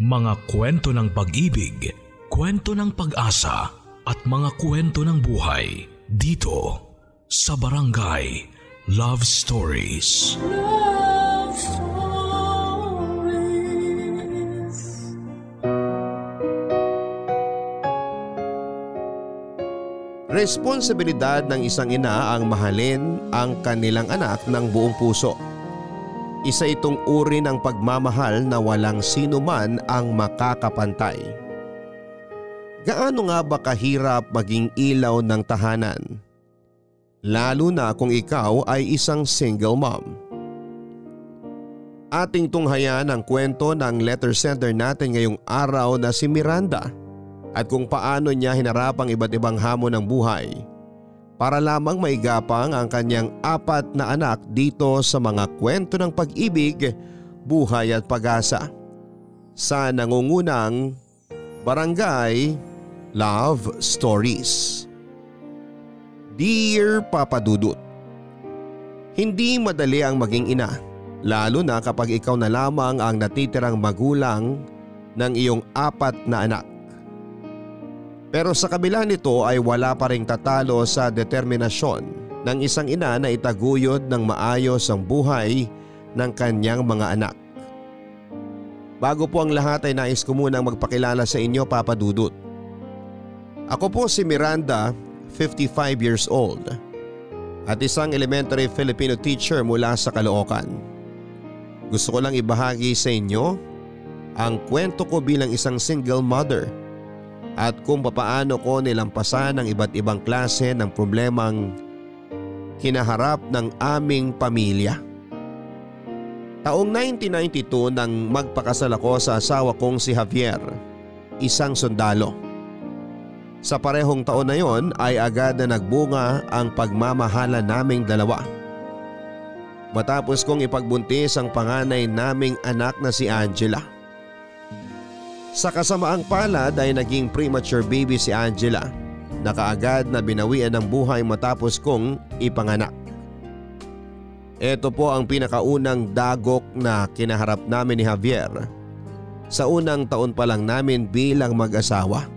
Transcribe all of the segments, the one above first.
Mga kwento ng pag-ibig, kwento ng pag-asa at mga kwento ng buhay dito sa Barangay Love Stories. Love Stories. Responsibilidad ng isang ina ang mahalin ang kanilang anak ng buong puso. Isa itong uri ng pagmamahal na walang sino man ang makakapantay. Gaano nga ba kahirap maging ilaw ng tahanan? Lalo na kung ikaw ay isang single mom. Ating tunghayan ang kwento ng letter sender natin ngayong araw na si Miranda at kung paano niya hinarap ang iba't ibang hamon ng buhay para lamang maigapang ang kanyang apat na anak dito sa mga kwento ng pag-ibig, buhay at pag-asa. Sa nangungunang Barangay Love Stories. Dear Papa Dudut, Hindi madali ang maging ina, lalo na kapag ikaw na lamang ang natitirang magulang ng iyong apat na anak. Pero sa kabila nito ay wala pa ring tatalo sa determinasyon ng isang ina na itaguyod ng maayos ang buhay ng kanyang mga anak. Bago po ang lahat ay nais ko munang magpakilala sa inyo Papa Dudut. Ako po si Miranda, 55 years old at isang elementary Filipino teacher mula sa Caloocan. Gusto ko lang ibahagi sa inyo ang kwento ko bilang isang single mother at kung papaano ko nilampasan ang iba't ibang klase ng problemang kinaharap ng aming pamilya. Taong 1992 nang magpakasal ako sa asawa kong si Javier, isang sundalo. Sa parehong taon na yon ay agad na nagbunga ang pagmamahala naming dalawa. Matapos kong ipagbuntis ang panganay naming anak na si Angela. Sa kasamaang palad ay naging premature baby si Angela na kaagad na binawian ng buhay matapos kong ipanganak. Ito po ang pinakaunang dagok na kinaharap namin ni Javier sa unang taon pa lang namin bilang mag-asawa.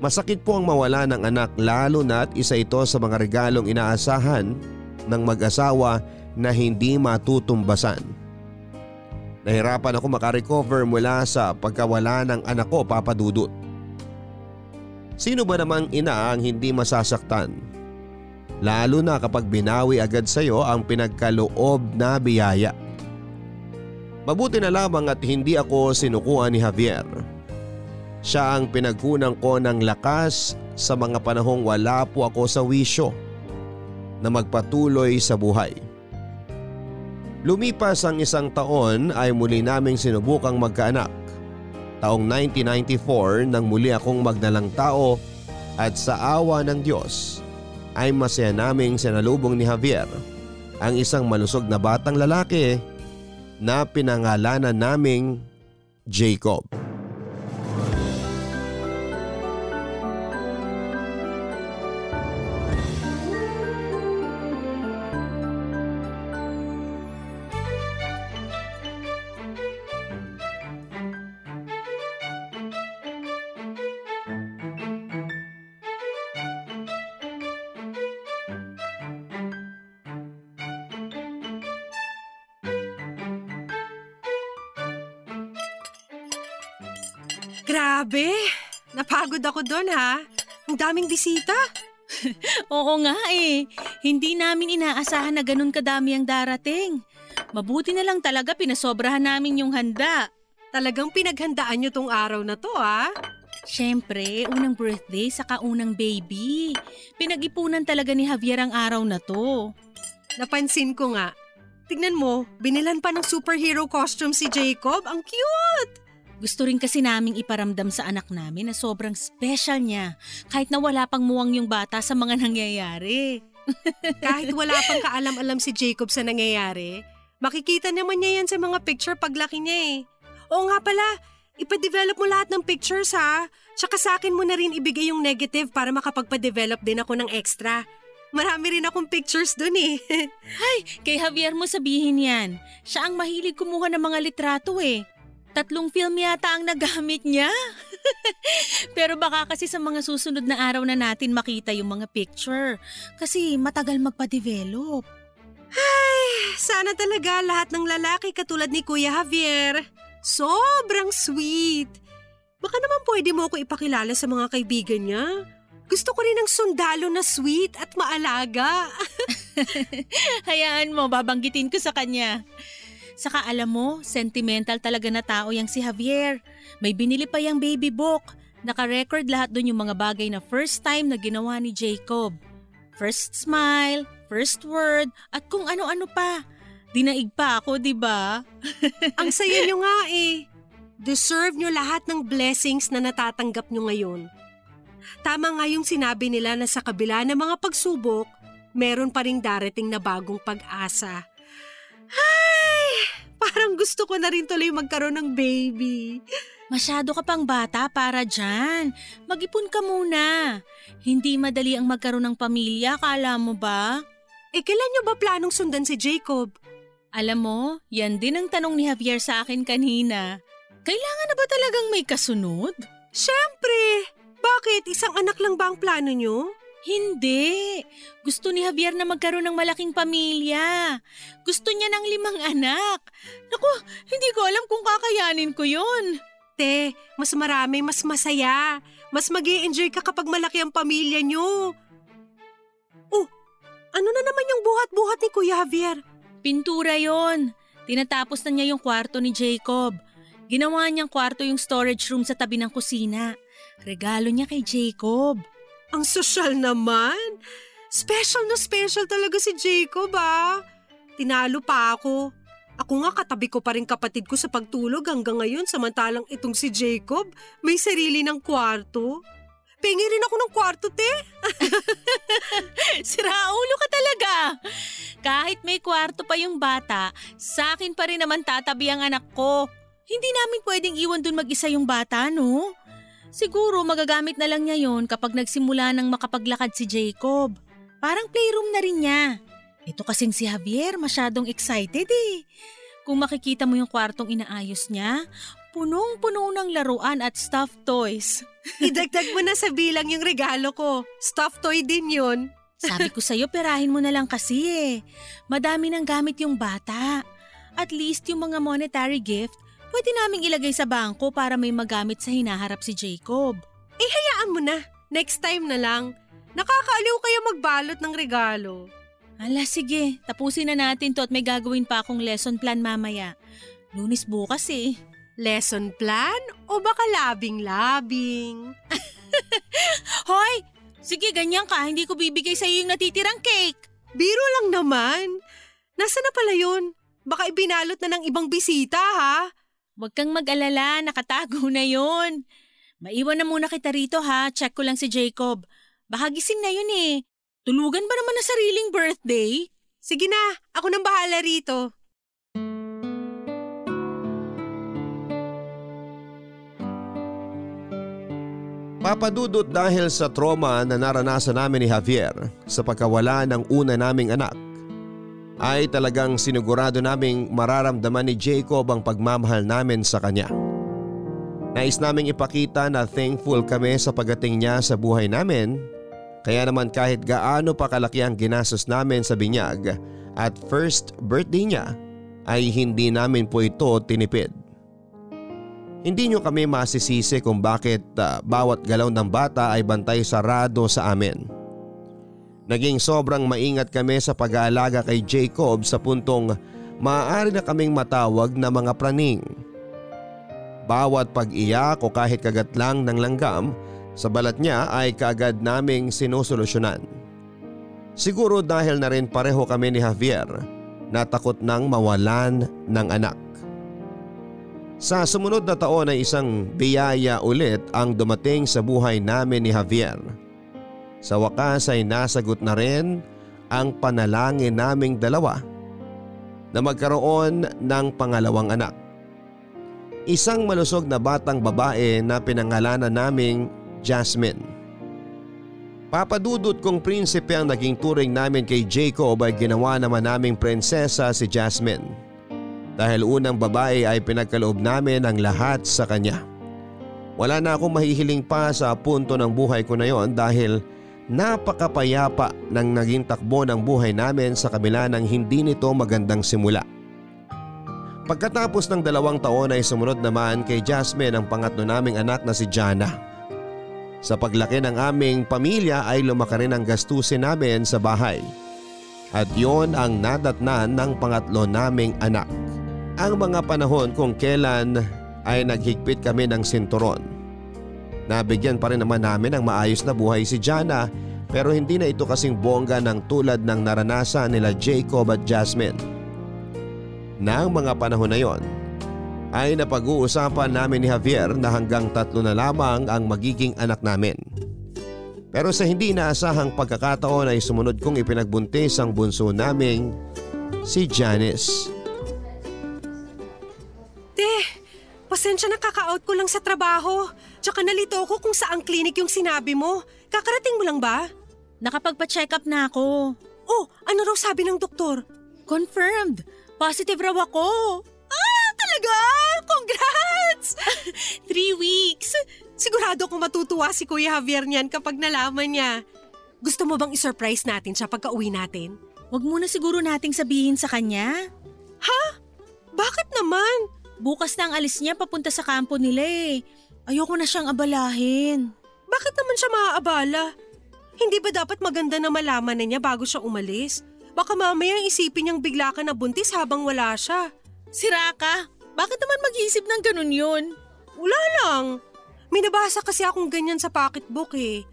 Masakit po ang mawala ng anak lalo na at isa ito sa mga regalong inaasahan ng mag-asawa na hindi matutumbasan. Nahirapan ako makarecover mula sa pagkawala ng anak ko papadudot. Sino ba namang ina ang hindi masasaktan? Lalo na kapag binawi agad sa iyo ang pinagkaloob na biyaya. Mabuti na lamang at hindi ako sinukuan ni Javier. Siya ang pinagkunang ko ng lakas sa mga panahong wala po ako sa wisyo na magpatuloy sa buhay. Lumipas ang isang taon ay muli naming sinubukang magkaanak. Taong 1994 nang muli akong magnalang tao at sa awa ng Diyos ay masaya naming sinalubong ni Javier ang isang malusog na batang lalaki na pinangalanan naming Jacob. Grabe! Napagod ako doon ha. Ang daming bisita. Oo nga eh. Hindi namin inaasahan na ganun kadami ang darating. Mabuti na lang talaga pinasobrahan namin yung handa. Talagang pinaghandaan nyo tong araw na to ha. Siyempre, unang birthday saka unang baby. Pinag-ipunan talaga ni Javier ang araw na to. Napansin ko nga. Tignan mo, binilan pa ng superhero costume si Jacob. Ang cute! Gusto rin kasi naming iparamdam sa anak namin na sobrang special niya kahit na wala pang muwang yung bata sa mga nangyayari. kahit wala pang kaalam-alam si Jacob sa nangyayari, makikita naman niya yan sa mga picture paglaki niya eh. Oo nga pala, ipa-develop mo lahat ng pictures ha. Tsaka sa akin mo na rin ibigay yung negative para makapagpa-develop din ako ng extra. Marami rin akong pictures dun eh. Ay, kay Javier mo sabihin yan. Siya ang mahilig kumuha ng mga litrato eh. Tatlong film yata ang nagamit niya. Pero baka kasi sa mga susunod na araw na natin makita yung mga picture. Kasi matagal magpa-develop. Ay, sana talaga lahat ng lalaki katulad ni Kuya Javier. Sobrang sweet. Baka naman pwede mo ako ipakilala sa mga kaibigan niya. Gusto ko rin ng sundalo na sweet at maalaga. Hayaan mo, babanggitin ko sa kanya. Saka alam mo, sentimental talaga na tao yang si Javier. May binili pa yung baby book. Naka-record lahat dun yung mga bagay na first time na ginawa ni Jacob. First smile, first word, at kung ano-ano pa. Dinaig pa ako, di ba? Ang saya nyo nga eh. Deserve nyo lahat ng blessings na natatanggap nyo ngayon. Tama nga yung sinabi nila na sa kabila ng mga pagsubok, meron pa ring darating na bagong pag-asa. Ay, parang gusto ko na rin tuloy magkaroon ng baby. Masyado ka pang bata para dyan. Mag-ipon ka muna. Hindi madali ang magkaroon ng pamilya, kala mo ba? Eh, kailan nyo ba planong sundan si Jacob? Alam mo, yan din ang tanong ni Javier sa akin kanina. Kailangan na ba talagang may kasunod? Siyempre! Bakit? Isang anak lang ba ang plano nyo? Hindi. Gusto ni Javier na magkaroon ng malaking pamilya. Gusto niya ng limang anak. Naku, hindi ko alam kung kakayanin ko yun. Te, mas marami, mas masaya. Mas mag enjoy ka kapag malaki ang pamilya nyo. Oh, ano na naman yung buhat-buhat ni Kuya Javier? Pintura yon. Tinatapos na niya yung kwarto ni Jacob. Ginawa niyang kwarto yung storage room sa tabi ng kusina. Regalo niya kay Jacob. Ang sosyal naman. Special na special talaga si Jacob ah. Tinalo pa ako. Ako nga katabi ko pa rin kapatid ko sa pagtulog hanggang ngayon samantalang itong si Jacob may sarili ng kwarto. Pengi rin ako ng kwarto, te. Siraulo ka talaga. Kahit may kwarto pa yung bata, sa akin pa rin naman tatabi ang anak ko. Hindi namin pwedeng iwan dun mag-isa yung bata, no? Siguro magagamit na lang niya yon kapag nagsimula ng makapaglakad si Jacob. Parang playroom na rin niya. Ito kasing si Javier masyadong excited eh. Kung makikita mo yung kwartong inaayos niya, punong-puno ng laruan at stuffed toys. Idagdag mo na sa bilang yung regalo ko. Stuffed toy din yun. Sabi ko sa'yo, perahin mo na lang kasi eh. Madami nang gamit yung bata. At least yung mga monetary gift, Pwede naming ilagay sa bangko para may magamit sa hinaharap si Jacob. Eh hayaan mo na. Next time na lang. Nakakaaliw kayo magbalot ng regalo. Ala sige, tapusin na natin to at may gagawin pa akong lesson plan mamaya. Lunis bukas eh. Lesson plan o baka labing-labing? Hoy! Sige, ganyan ka. Hindi ko bibigay sa iyo yung natitirang cake. Biro lang naman. Nasaan na pala yun? Baka ibinalot na ng ibang bisita ha? Huwag kang mag-alala, nakatago na yon. Maiwan na muna kita rito ha, check ko lang si Jacob. Baka gising na yun eh. Tulugan ba naman na sariling birthday? Sige na, ako nang bahala rito. Papadudot dahil sa trauma na naranasan namin ni Javier sa pagkawala ng una naming anak ay talagang sinigurado naming mararamdaman ni Jacob ang pagmamahal namin sa kanya. Nais naming ipakita na thankful kami sa pagating niya sa buhay namin kaya naman kahit gaano pa kalaki ang ginastos namin sa binyag at first birthday niya ay hindi namin po ito tinipid. Hindi nyo kami masisisi kung bakit uh, bawat galaw ng bata ay bantay sarado sa amin. Naging sobrang maingat kami sa pag-aalaga kay Jacob sa puntong maaari na kaming matawag na mga praning. Bawat pag-iyak o kahit kagat lang ng langgam sa balat niya ay kaagad naming sinusolusyonan. Siguro dahil na rin pareho kami ni Javier na takot nang mawalan ng anak. Sa sumunod na taon ay isang biyaya ulit ang dumating sa buhay namin ni Javier. Sa wakas ay nasagot na rin ang panalangin naming dalawa na magkaroon ng pangalawang anak. Isang malusog na batang babae na pinangalanan naming Jasmine. Papadudot kong prinsipe ang naging turing namin kay Jacob ay ginawa naman naming prinsesa si Jasmine. dahil unang babae ay pinagkaloob namin ang lahat sa kanya. Wala na akong mahihiling pa sa punto ng buhay ko na yon dahil napakapayapa ng naging takbo ng buhay namin sa kabila ng hindi nito magandang simula. Pagkatapos ng dalawang taon ay sumunod naman kay Jasmine ang pangatlo naming anak na si Jana. Sa paglaki ng aming pamilya ay lumaki rin ang gastusin namin sa bahay. At yon ang nadatnan ng pangatlo naming anak. Ang mga panahon kung kailan ay naghigpit kami ng sinturon. Nabigyan pa rin naman namin ng maayos na buhay si Jana pero hindi na ito kasing bongga ng tulad ng naranasan nila Jacob at Jasmine. Nang mga panahon na yon, ay napag-uusapan namin ni Javier na hanggang tatlo na lamang ang magiging anak namin. Pero sa hindi inaasahang pagkakataon ay sumunod kong ipinagbuntis ang bunso naming si Janice. Te, pasensya na kaka-out ko lang sa trabaho. Tsaka nalito ko kung saang clinic yung sinabi mo. Kakarating mo lang ba? Nakapagpa-check up na ako. Oh, ano raw sabi ng doktor? Confirmed. Positive raw ako. Ah, talaga? Congrats! Three weeks. Sigurado kong matutuwa si Kuya Javier niyan kapag nalaman niya. Gusto mo bang isurprise natin siya pagka uwi natin? Huwag muna siguro nating sabihin sa kanya. Ha? Bakit naman? Bukas na ang alis niya papunta sa kampo nila eh. Ayoko na siyang abalahin. Bakit naman siya maaabala? Hindi ba dapat maganda na malaman na niya bago siya umalis? Baka mamaya isipin niyang bigla ka na buntis habang wala siya. Sira ka? Bakit naman mag-iisip ng ganun yun? Wala lang. May nabasa kasi akong ganyan sa pocketbook eh.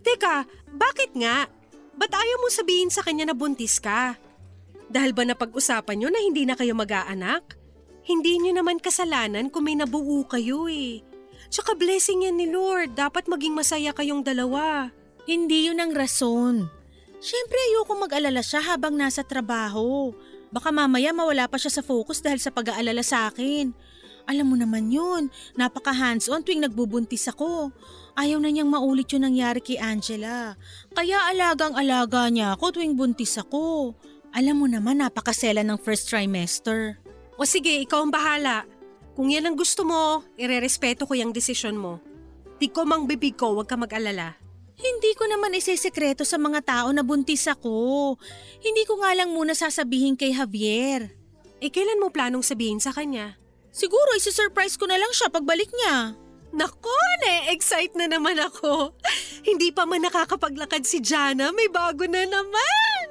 Teka, bakit nga? Ba't ayaw mo sabihin sa kanya na buntis ka? Dahil ba napag-usapan nyo na hindi na kayo mag-aanak? Hindi nyo naman kasalanan kung may nabuo kayo eh. Tsaka blessing yan ni Lord, dapat maging masaya kayong dalawa. Hindi yun ang rason. Siyempre ayoko mag-alala siya habang nasa trabaho. Baka mamaya mawala pa siya sa focus dahil sa pag-aalala sa akin. Alam mo naman yun, napaka hands-on tuwing nagbubuntis ako. Ayaw na niyang maulit yung nangyari kay Angela. Kaya alagang-alaga niya ako tuwing buntis ako. Alam mo naman napakasela ng first trimester. O sige, ikaw ang bahala. Kung yan ang gusto mo, irerespeto ko yung desisyon mo. Di ko mang bibig ko, huwag ka mag-alala. Hindi ko naman isesekreto sa mga tao na buntis ako. Hindi ko nga lang muna sasabihin kay Javier. Eh kailan mo planong sabihin sa kanya? Siguro isi-surprise ko na lang siya pagbalik niya. Nako, na-excite na naman ako. Hindi pa man nakakapaglakad si Jana, may bago na naman.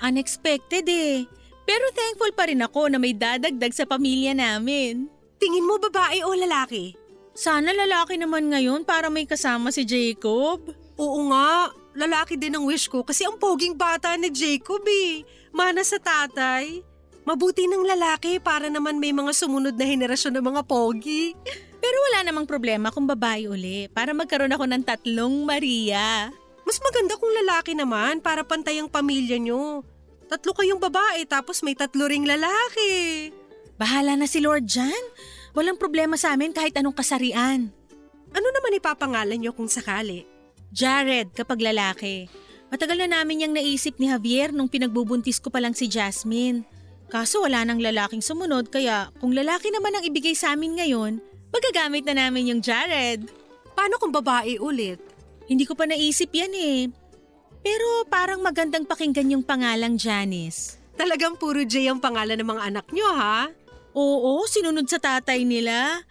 Unexpected eh. Pero thankful pa rin ako na may dadagdag sa pamilya namin. Tingin mo babae o lalaki? Sana lalaki naman ngayon para may kasama si Jacob. Oo nga, lalaki din ang wish ko kasi ang poging bata ni Jacob eh. Mana sa tatay. Mabuti ng lalaki para naman may mga sumunod na henerasyon ng mga pogi. Pero wala namang problema kung babae uli para magkaroon ako ng tatlong Maria. Mas maganda kung lalaki naman para pantay ang pamilya nyo. Tatlo kayong babae tapos may tatlo ring lalaki. Bahala na si Lord Jan. Walang problema sa amin kahit anong kasarian. Ano naman ipapangalan nyo kung sakali? Jared kapag lalaki. Matagal na namin yung naisip ni Javier nung pinagbubuntis ko pa lang si Jasmine. Kaso wala nang lalaking sumunod kaya kung lalaki naman ang ibigay sa amin ngayon, magagamit na namin yung Jared. Paano kung babae ulit? Hindi ko pa naisip yan eh. Pero parang magandang pakinggan yung pangalang Janice. Talagang puro J ang pangalan ng mga anak nyo ha? Oo, sinunod sa tatay nila.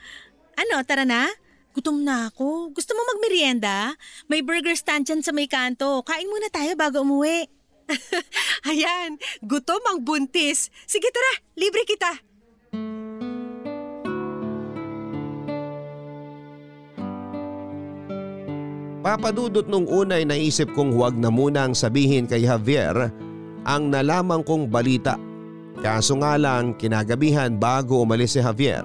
Ano, tara na? Gutom na ako. Gusto mo magmerienda? May burger stand dyan sa may kanto. Kain muna tayo bago umuwi. Ayan, gutom ang buntis. Sige tara, libre kita. Papadudot nung unay naisip kong huwag na munang sabihin kay Javier ang nalaman kong balita. Kaso nga lang kinagabihan bago umalis si Javier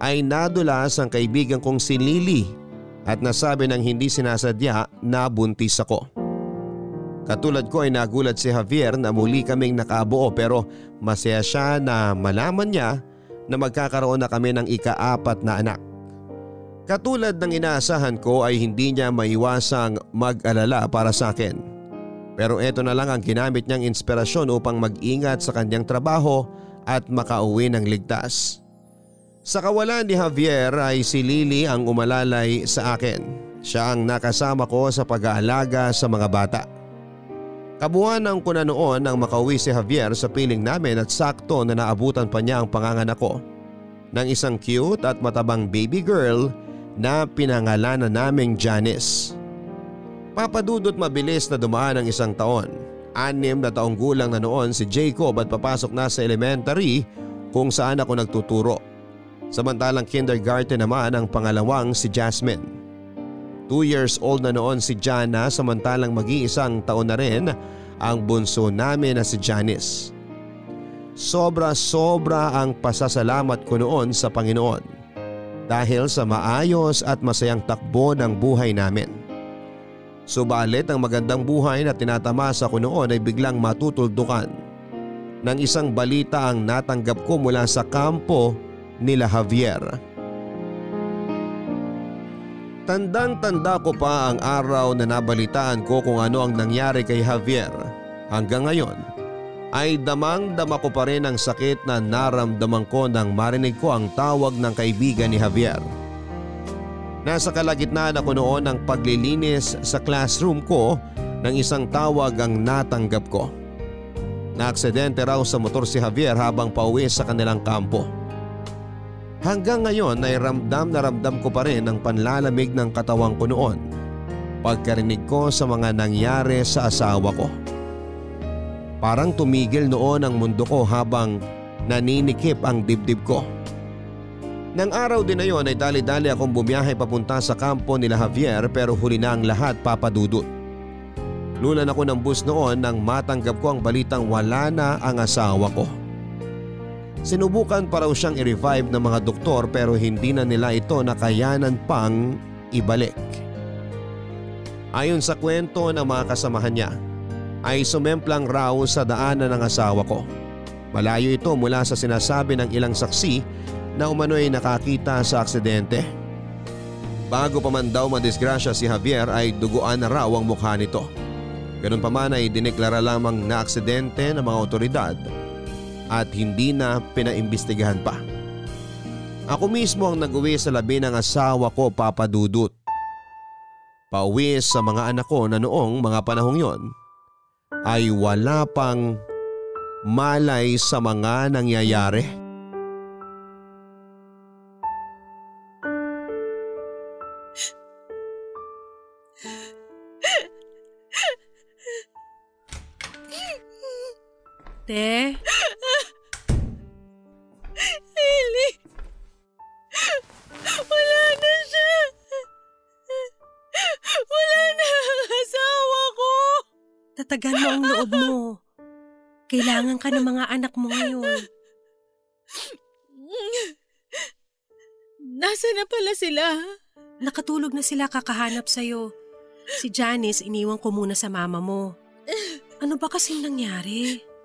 ay nadulas ang kaibigan kong si Lily at nasabi ng hindi sinasadya na buntis ako. Katulad ko ay nagulat si Javier na muli kaming nakabuo pero masaya siya na malaman niya na magkakaroon na kami ng ikaapat na anak. Katulad ng inaasahan ko ay hindi niya maiwasang mag-alala para sa akin. Pero eto na lang ang ginamit niyang inspirasyon upang mag-ingat sa kanyang trabaho at makauwi ng ligtas. Sa kawalan ni Javier ay si Lily ang umalalay sa akin. Siya ang nakasama ko sa pag-aalaga sa mga bata. Kabuuan ko na noon ang makauwi si Javier sa piling namin at sakto na naabutan pa niya ang panganganak ko ng isang cute at matabang baby girl na pinangalanan naming Janice. Papadudot mabilis na dumaan ang isang taon. Anim na taong gulang na noon si Jacob at papasok na sa elementary kung saan ako nagtuturo. Samantalang kindergarten naman ang pangalawang si Jasmine. Two years old na noon si Jana samantalang mag-iisang taon na rin ang bunso namin na si Janice. Sobra-sobra ang pasasalamat ko noon sa Panginoon dahil sa maayos at masayang takbo ng buhay namin. Subalit ang magandang buhay na tinatamasa ko noon ay biglang matutuldukan ng isang balita ang natanggap ko mula sa kampo nila Javier. Tandang-tanda ko pa ang araw na nabalitaan ko kung ano ang nangyari kay Javier. Hanggang ngayon ay damang-dama ko pa rin ang sakit na naramdaman ko nang marinig ko ang tawag ng kaibigan ni Javier. Nasa kalagitnaan ako noon ng paglilinis sa classroom ko nang isang tawag ang natanggap ko. Naaksidente raw sa motor si Javier habang pauwi sa kanilang kampo. Hanggang ngayon ay ramdam na ramdam ko pa rin ang panlalamig ng katawan ko noon pagkarinig ko sa mga nangyari sa asawa ko. Parang tumigil noon ang mundo ko habang naninikip ang dibdib ko. Nang araw din na yon ay dali-dali akong bumiyahe papunta sa kampo nila Javier pero huli na ang lahat papadudot. Lunan ako ng bus noon nang matanggap ko ang balitang wala na ang asawa ko. Sinubukan pa raw siyang i-revive ng mga doktor pero hindi na nila ito nakayanan pang ibalik. Ayon sa kwento ng mga kasamahan niya, ay sumemplang raw sa daanan ng asawa ko. Malayo ito mula sa sinasabi ng ilang saksi na umano'y nakakita sa aksidente. Bago pa man daw madisgrasya si Javier ay duguan na raw ang mukha nito. Ganun pa man ay dineklara lamang na aksidente ng mga otoridad at hindi na pinaimbestigahan pa. Ako mismo ang nag-uwi sa labi ng asawa ko papadudot. Pauwi sa mga anak ko na noong mga panahong yon ay wala pang malay sa mga nangyayari. Te, Eli! Wala na siya! Wala na ang asawa ko! tatagan mo ang loob mo. Kailangan ka ng mga anak mo ngayon. Nasa na pala sila? Nakatulog na sila kakahanap sa'yo. Si Janice, iniwan ko muna sa mama mo. Ano ba kasing nangyari?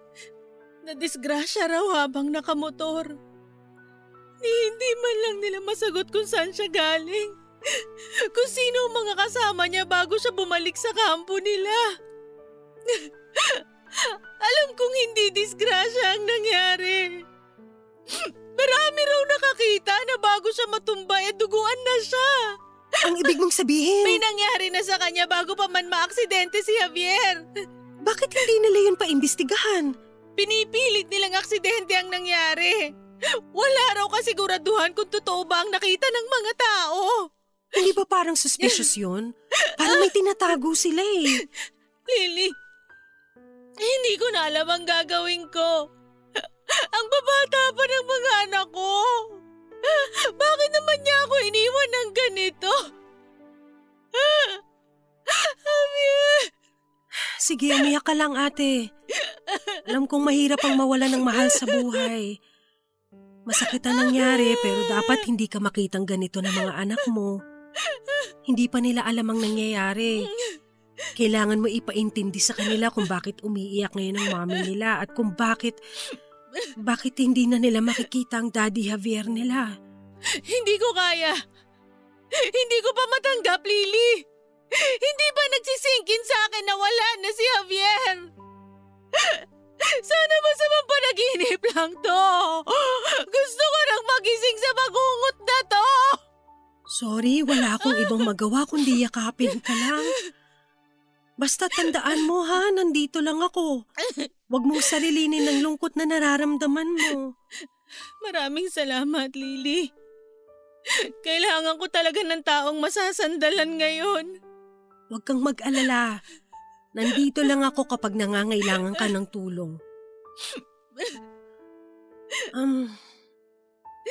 Nadisgrasya raw habang nakamotor. Ni hindi man lang nila masagot kung saan siya galing. Kung sino ang mga kasama niya bago siya bumalik sa kampo nila. Alam kong hindi disgrasya ang nangyari. Marami raw nakakita na bago siya matumbay at duguan na siya. Ang ibig mong sabihin, May nangyari na sa kanya bago pa man maaksidente si Javier. bakit hindi nila yun paimbestigahan? Pinipilit nilang aksidente ang nangyari. Wala raw kasiguraduhan kung totoo ba ang nakita ng mga tao. Hindi ba parang suspicious yun? Parang may tinatago sila eh. Lily, hindi ko na alam ang gagawin ko. Ang babata pa ng mga anak ko. Bakit naman niya ako iniwan ng ganito? Javier! Sige, umiyak ka lang ate. Alam kong mahirap ang mawala ng mahal sa buhay. Masakit ang nangyari pero dapat hindi ka makitang ganito ng mga anak mo. Hindi pa nila alam ang nangyayari. Kailangan mo ipaintindi sa kanila kung bakit umiiyak ngayon ang mami nila at kung bakit bakit hindi na nila makikita ang daddy Javier nila. Hindi ko kaya. Hindi ko pa matanggap, Lily. Hindi ba nagsisingkin sa akin na wala na si Javier? Sana masamang panaginip lang to. Gusto ko nang magising sa magungot na to. Sorry, wala akong ibang magawa kundi yakapin ka lang. Basta tandaan mo ha, nandito lang ako. Huwag mong sarilinin ng lungkot na nararamdaman mo. Maraming salamat, Lily. Kailangan ko talaga ng taong masasandalan ngayon. Huwag kang mag-alala. Nandito lang ako kapag nangangailangan ka ng tulong. Um,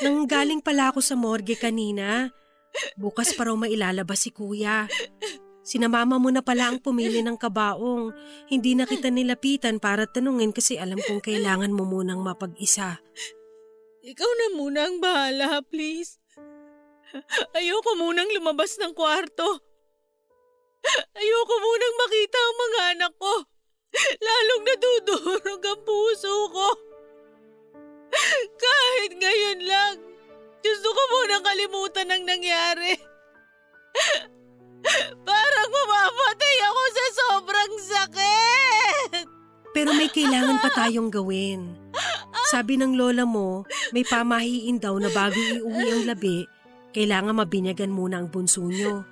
nanggaling pala ako sa morgue kanina. Bukas pa raw mailalabas si kuya. Sinamama mo na pala ang pumili ng kabaong. Hindi na kita nilapitan para tanungin kasi alam kong kailangan mo munang mapag-isa. Ikaw na muna ang bahala, please. Ayoko munang lumabas ng kwarto. Ayoko munang makita ang mga anak ko. Lalong nadudurog ang puso ko. Kahit ngayon lang, gusto ko munang kalimutan ang nangyari. Parang mamamatay ako sa sobrang sakit. Pero may kailangan pa tayong gawin. Sabi ng lola mo, may pamahiin daw na bago iuwi ang labi, kailangan mabinyagan muna ang bunso nyo.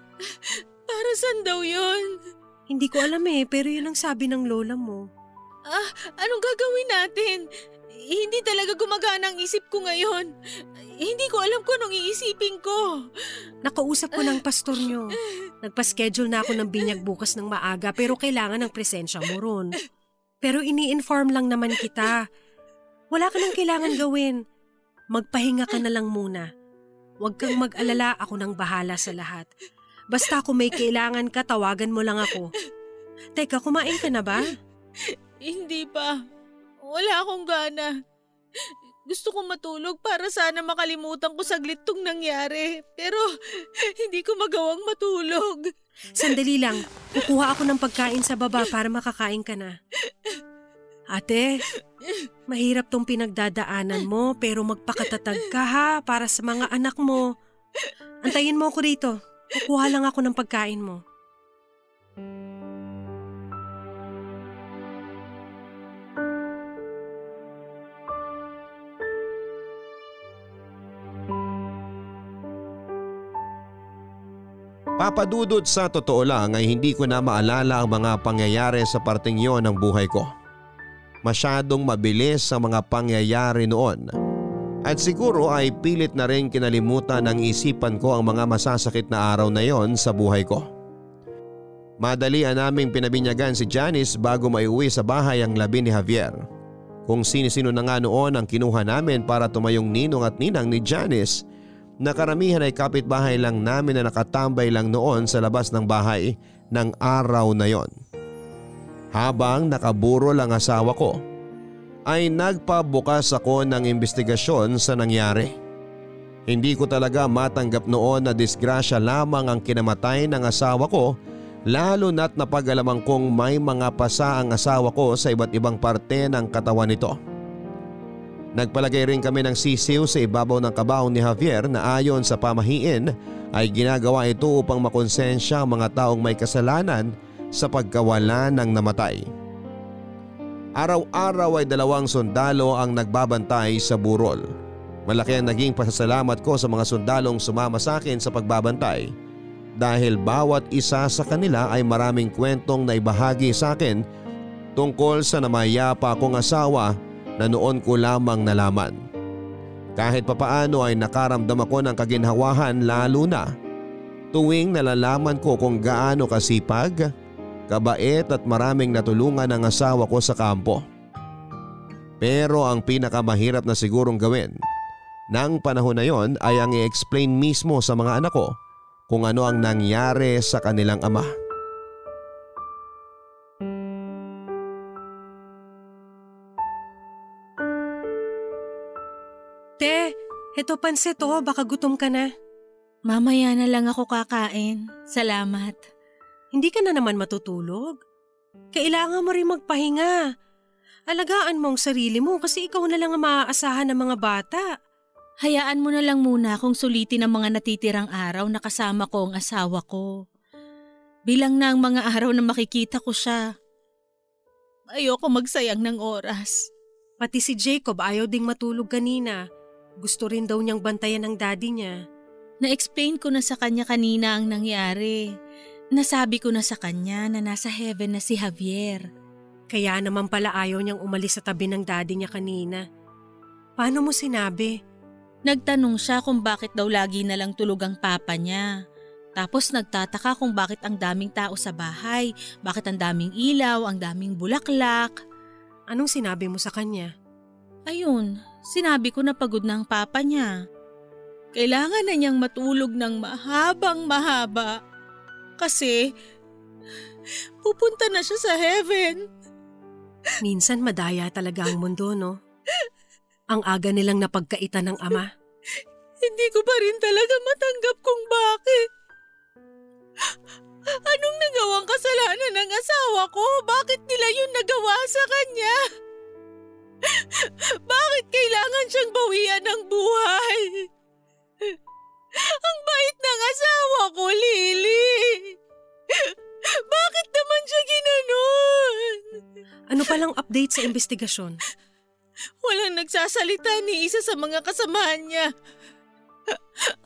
Para saan daw yun? Hindi ko alam eh, pero yun ang sabi ng lola mo. Ah, anong gagawin natin? Hindi talaga gumagana ang isip ko ngayon. Hindi ko alam kung anong iisipin ko. Nakausap ko ng pastor nyo. Nagpa-schedule na ako ng binyag bukas ng maaga pero kailangan ng presensya mo ron. Pero ini-inform lang naman kita. Wala ka nang kailangan gawin. Magpahinga ka na lang muna. Huwag kang mag-alala, ako nang bahala sa lahat. Basta kung may kailangan ka, tawagan mo lang ako. Teka, kumain ka na ba? Hindi pa. Wala akong gana. Gusto kong matulog para sana makalimutan ko saglit tong nangyari. Pero hindi ko magawang matulog. Sandali lang, kukuha ako ng pagkain sa baba para makakain ka na. Ate, mahirap tong pinagdadaanan mo pero magpakatatag ka ha para sa mga anak mo. Antayin mo ako rito. Kukuha lang ako ng pagkain mo. Papadudod sa totoo lang ay hindi ko na maalala ang mga pangyayari sa parting yon ng buhay ko. Masyadong mabilis ang mga pangyayari noon. At siguro ay pilit na rin kinalimutan ng isipan ko ang mga masasakit na araw na yon sa buhay ko. Madali naming pinabinyagan si Janice bago maiuwi sa bahay ang labi ni Javier. Kung sino-sino na nga noon ang kinuha namin para tumayong ninong at ninang ni Janice na karamihan ay kapitbahay lang namin na nakatambay lang noon sa labas ng bahay ng araw na yon. Habang nakaburo lang asawa ko, ay nagpabukas ako ng investigasyon sa nangyari. Hindi ko talaga matanggap noon na disgrasya lamang ang kinamatay ng asawa ko lalo na't napag-alamang kong may mga pasa ang asawa ko sa iba't ibang parte ng katawan nito. Nagpalagay rin kami ng sisiw sa ibabaw ng kabaong ni Javier na ayon sa pamahiin ay ginagawa ito upang makonsensya ang mga taong may kasalanan sa pagkawala ng namatay. Araw-araw ay dalawang sundalo ang nagbabantay sa burol. Malaki ang naging pasasalamat ko sa mga sundalong sumama sa akin sa pagbabantay dahil bawat isa sa kanila ay maraming kwentong na ibahagi sa akin tungkol sa namayapa kong asawa na noon ko lamang nalaman. Kahit papaano ay nakaramdam ako ng kaginhawahan lalo na tuwing nalalaman ko kung gaano kasipag, kabait at maraming natulungan ang asawa ko sa kampo. Pero ang pinakamahirap na sigurong gawin ng panahon na yon ay ang i-explain mismo sa mga anak ko kung ano ang nangyari sa kanilang ama. Te, eto pansit oh, baka gutom ka na. Mamaya na lang ako kakain. Salamat. Hindi ka na naman matutulog. Kailangan mo rin magpahinga. Alagaan mo ang sarili mo kasi ikaw na lang ang maaasahan ng mga bata. Hayaan mo na lang muna kung sulitin ang mga natitirang araw na kasama ko ang asawa ko. Bilang na ang mga araw na makikita ko siya. ayoko magsayang ng oras. Pati si Jacob ayaw ding matulog kanina. Gusto rin daw niyang bantayan ng daddy niya. Na-explain ko na sa kanya kanina ang nangyari. Nasabi ko na sa kanya na nasa heaven na si Javier. Kaya naman pala ayaw niyang umalis sa tabi ng daddy niya kanina. Paano mo sinabi? Nagtanong siya kung bakit daw lagi na lang tulog ang papa niya. Tapos nagtataka kung bakit ang daming tao sa bahay, bakit ang daming ilaw, ang daming bulaklak. Anong sinabi mo sa kanya? Ayun, sinabi ko na pagod na ang papa niya. Kailangan na niyang matulog ng mahabang mahaba. Kasi pupunta na siya sa heaven. Minsan madaya talaga ang mundo, no? Ang aga nilang napagkaitan ng ama. Hindi ko pa rin talaga matanggap kung bakit. Anong nagawang kasalanan ng asawa ko? Bakit nila yun nagawa sa kanya? Bakit kailangan siyang bawian ng buhay? Ang bait ng asawa ko, Lily. Bakit naman siya ginanon? Ano palang update sa investigasyon? Walang nagsasalita ni isa sa mga kasamahan niya.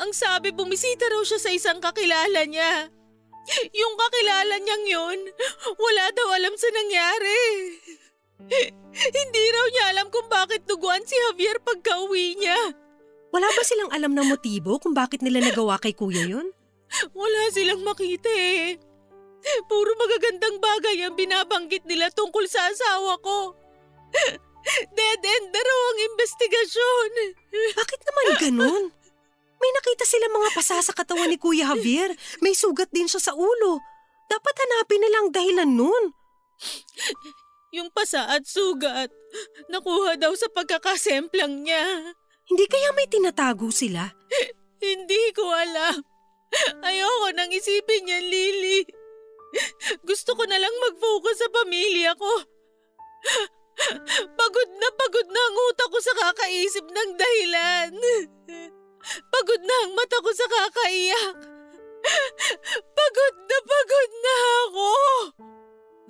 Ang sabi, bumisita raw siya sa isang kakilala niya. Yung kakilala niyang yun, wala daw alam sa nangyari. Hindi raw niya alam kung bakit duguan si Javier pagka-uwi niya. Wala ba silang alam ng motibo kung bakit nila nagawa kay kuya yun? Wala silang makita eh. Puro magagandang bagay ang binabanggit nila tungkol sa asawa ko. Dead end na raw ang investigasyon. Bakit naman ganun? May nakita sila mga pasa sa katawan ni Kuya Javier. May sugat din siya sa ulo. Dapat hanapin nila ang dahilan nun. Yung pasa at sugat, nakuha daw sa pagkakasemplang niya. Hindi kaya may tinatago sila? Hindi ko alam. Ayoko nang isipin yan, Lily. Gusto ko na lang mag-focus sa pamilya ko. Pagod na pagod na ang utak ko sa kakaisip ng dahilan. Pagod na ang mata ko sa kakaiyak. Pagod na pagod na ako.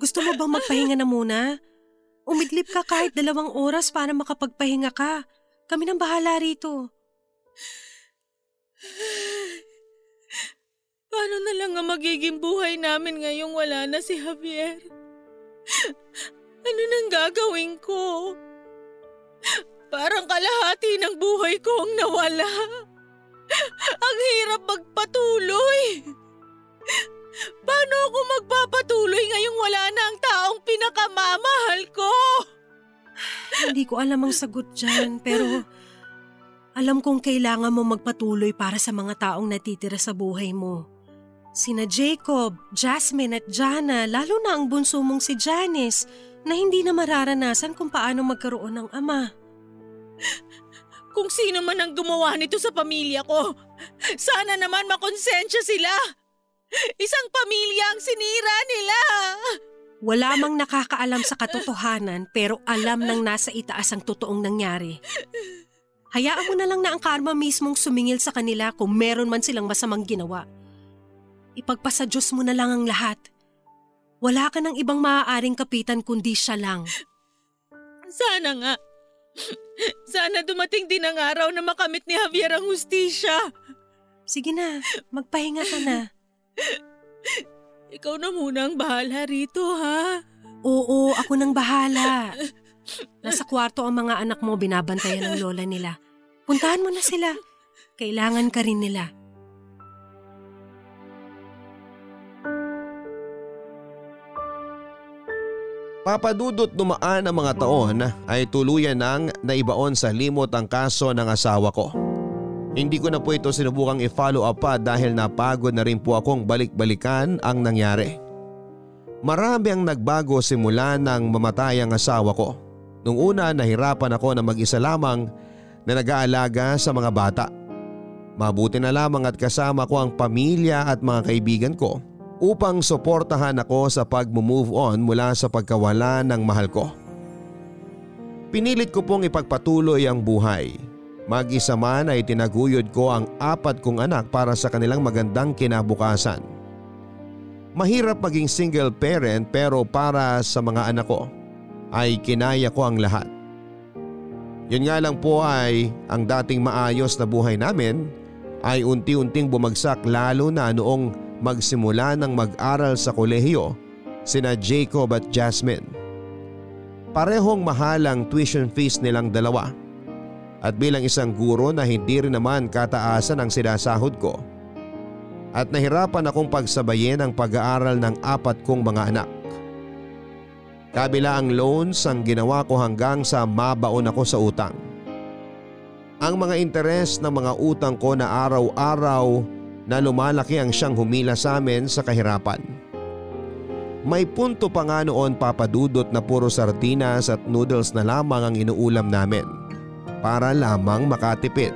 Gusto mo bang magpahinga na muna? Umidlip ka kahit dalawang oras para makapagpahinga ka. Kami nang bahala rito. Paano na lang ang magiging buhay namin ngayong wala na si Javier? Ano nang gagawin ko? Parang kalahati ng buhay ko ang nawala. Ang hirap magpatuloy. Paano ako magpapatuloy ngayong wala na ang taong pinakamamahal ko? Hindi ko alam ang sagot dyan, pero alam kong kailangan mo magpatuloy para sa mga taong natitira sa buhay mo. Sina Jacob, Jasmine at Jana, lalo na ang bunso mong si Janice na hindi na mararanasan kung paano magkaroon ng ama. Kung sino man ang gumawa nito sa pamilya ko, sana naman makonsensya sila. Isang pamilya ang sinira nila. Wala mang nakakaalam sa katotohanan pero alam ng nasa itaas ang totoong nangyari. Hayaan mo na lang na ang karma mismong sumingil sa kanila kung meron man silang masamang ginawa. Ipagpasa Diyos mo na lang ang lahat. Wala ka ng ibang maaaring kapitan kundi siya lang. Sana nga. Sana dumating din ang araw na makamit ni Javier ang hustisya. Sige na, magpahinga ka na. Ikaw na muna ang bahala rito, ha? Oo, ako nang bahala. Nasa kwarto ang mga anak mo binabantayan ng lola nila. Puntahan mo na sila. Kailangan ka rin nila. Papadudot dumaan ang mga taon ay tuluyan nang naibaon sa limot ang kaso ng asawa ko. Hindi ko na po ito sinubukang i-follow up pa dahil napagod na rin po akong balik-balikan ang nangyari. Marami ang nagbago simula nang mamatay ang asawa ko. Nung una nahirapan ako na mag-isa lamang na nag-aalaga sa mga bata. Mabuti na lamang at kasama ko ang pamilya at mga kaibigan ko upang suportahan ako sa pag-move on mula sa pagkawala ng mahal ko. Pinilit ko pong ipagpatuloy ang buhay. Mag-isa man ay tinaguyod ko ang apat kong anak para sa kanilang magandang kinabukasan. Mahirap maging single parent pero para sa mga anak ko, ay kinaya ko ang lahat. Yun nga lang po ay ang dating maayos na buhay namin ay unti-unting bumagsak lalo na noong magsimula ng mag-aral sa kolehiyo sina Jacob at Jasmine. Parehong mahal ang tuition fees nilang dalawa. At bilang isang guro na hindi rin naman kataasan ang sinasahod ko. At nahirapan akong pagsabayin ang pag-aaral ng apat kong mga anak. Kabila ang loans ang ginawa ko hanggang sa mabaon ako sa utang. Ang mga interes ng mga utang ko na araw-araw na lumalaki ang siyang humila sa amin sa kahirapan. May punto pa nga noon papadudot na puro sardinas at noodles na lamang ang inuulam namin para lamang makatipid.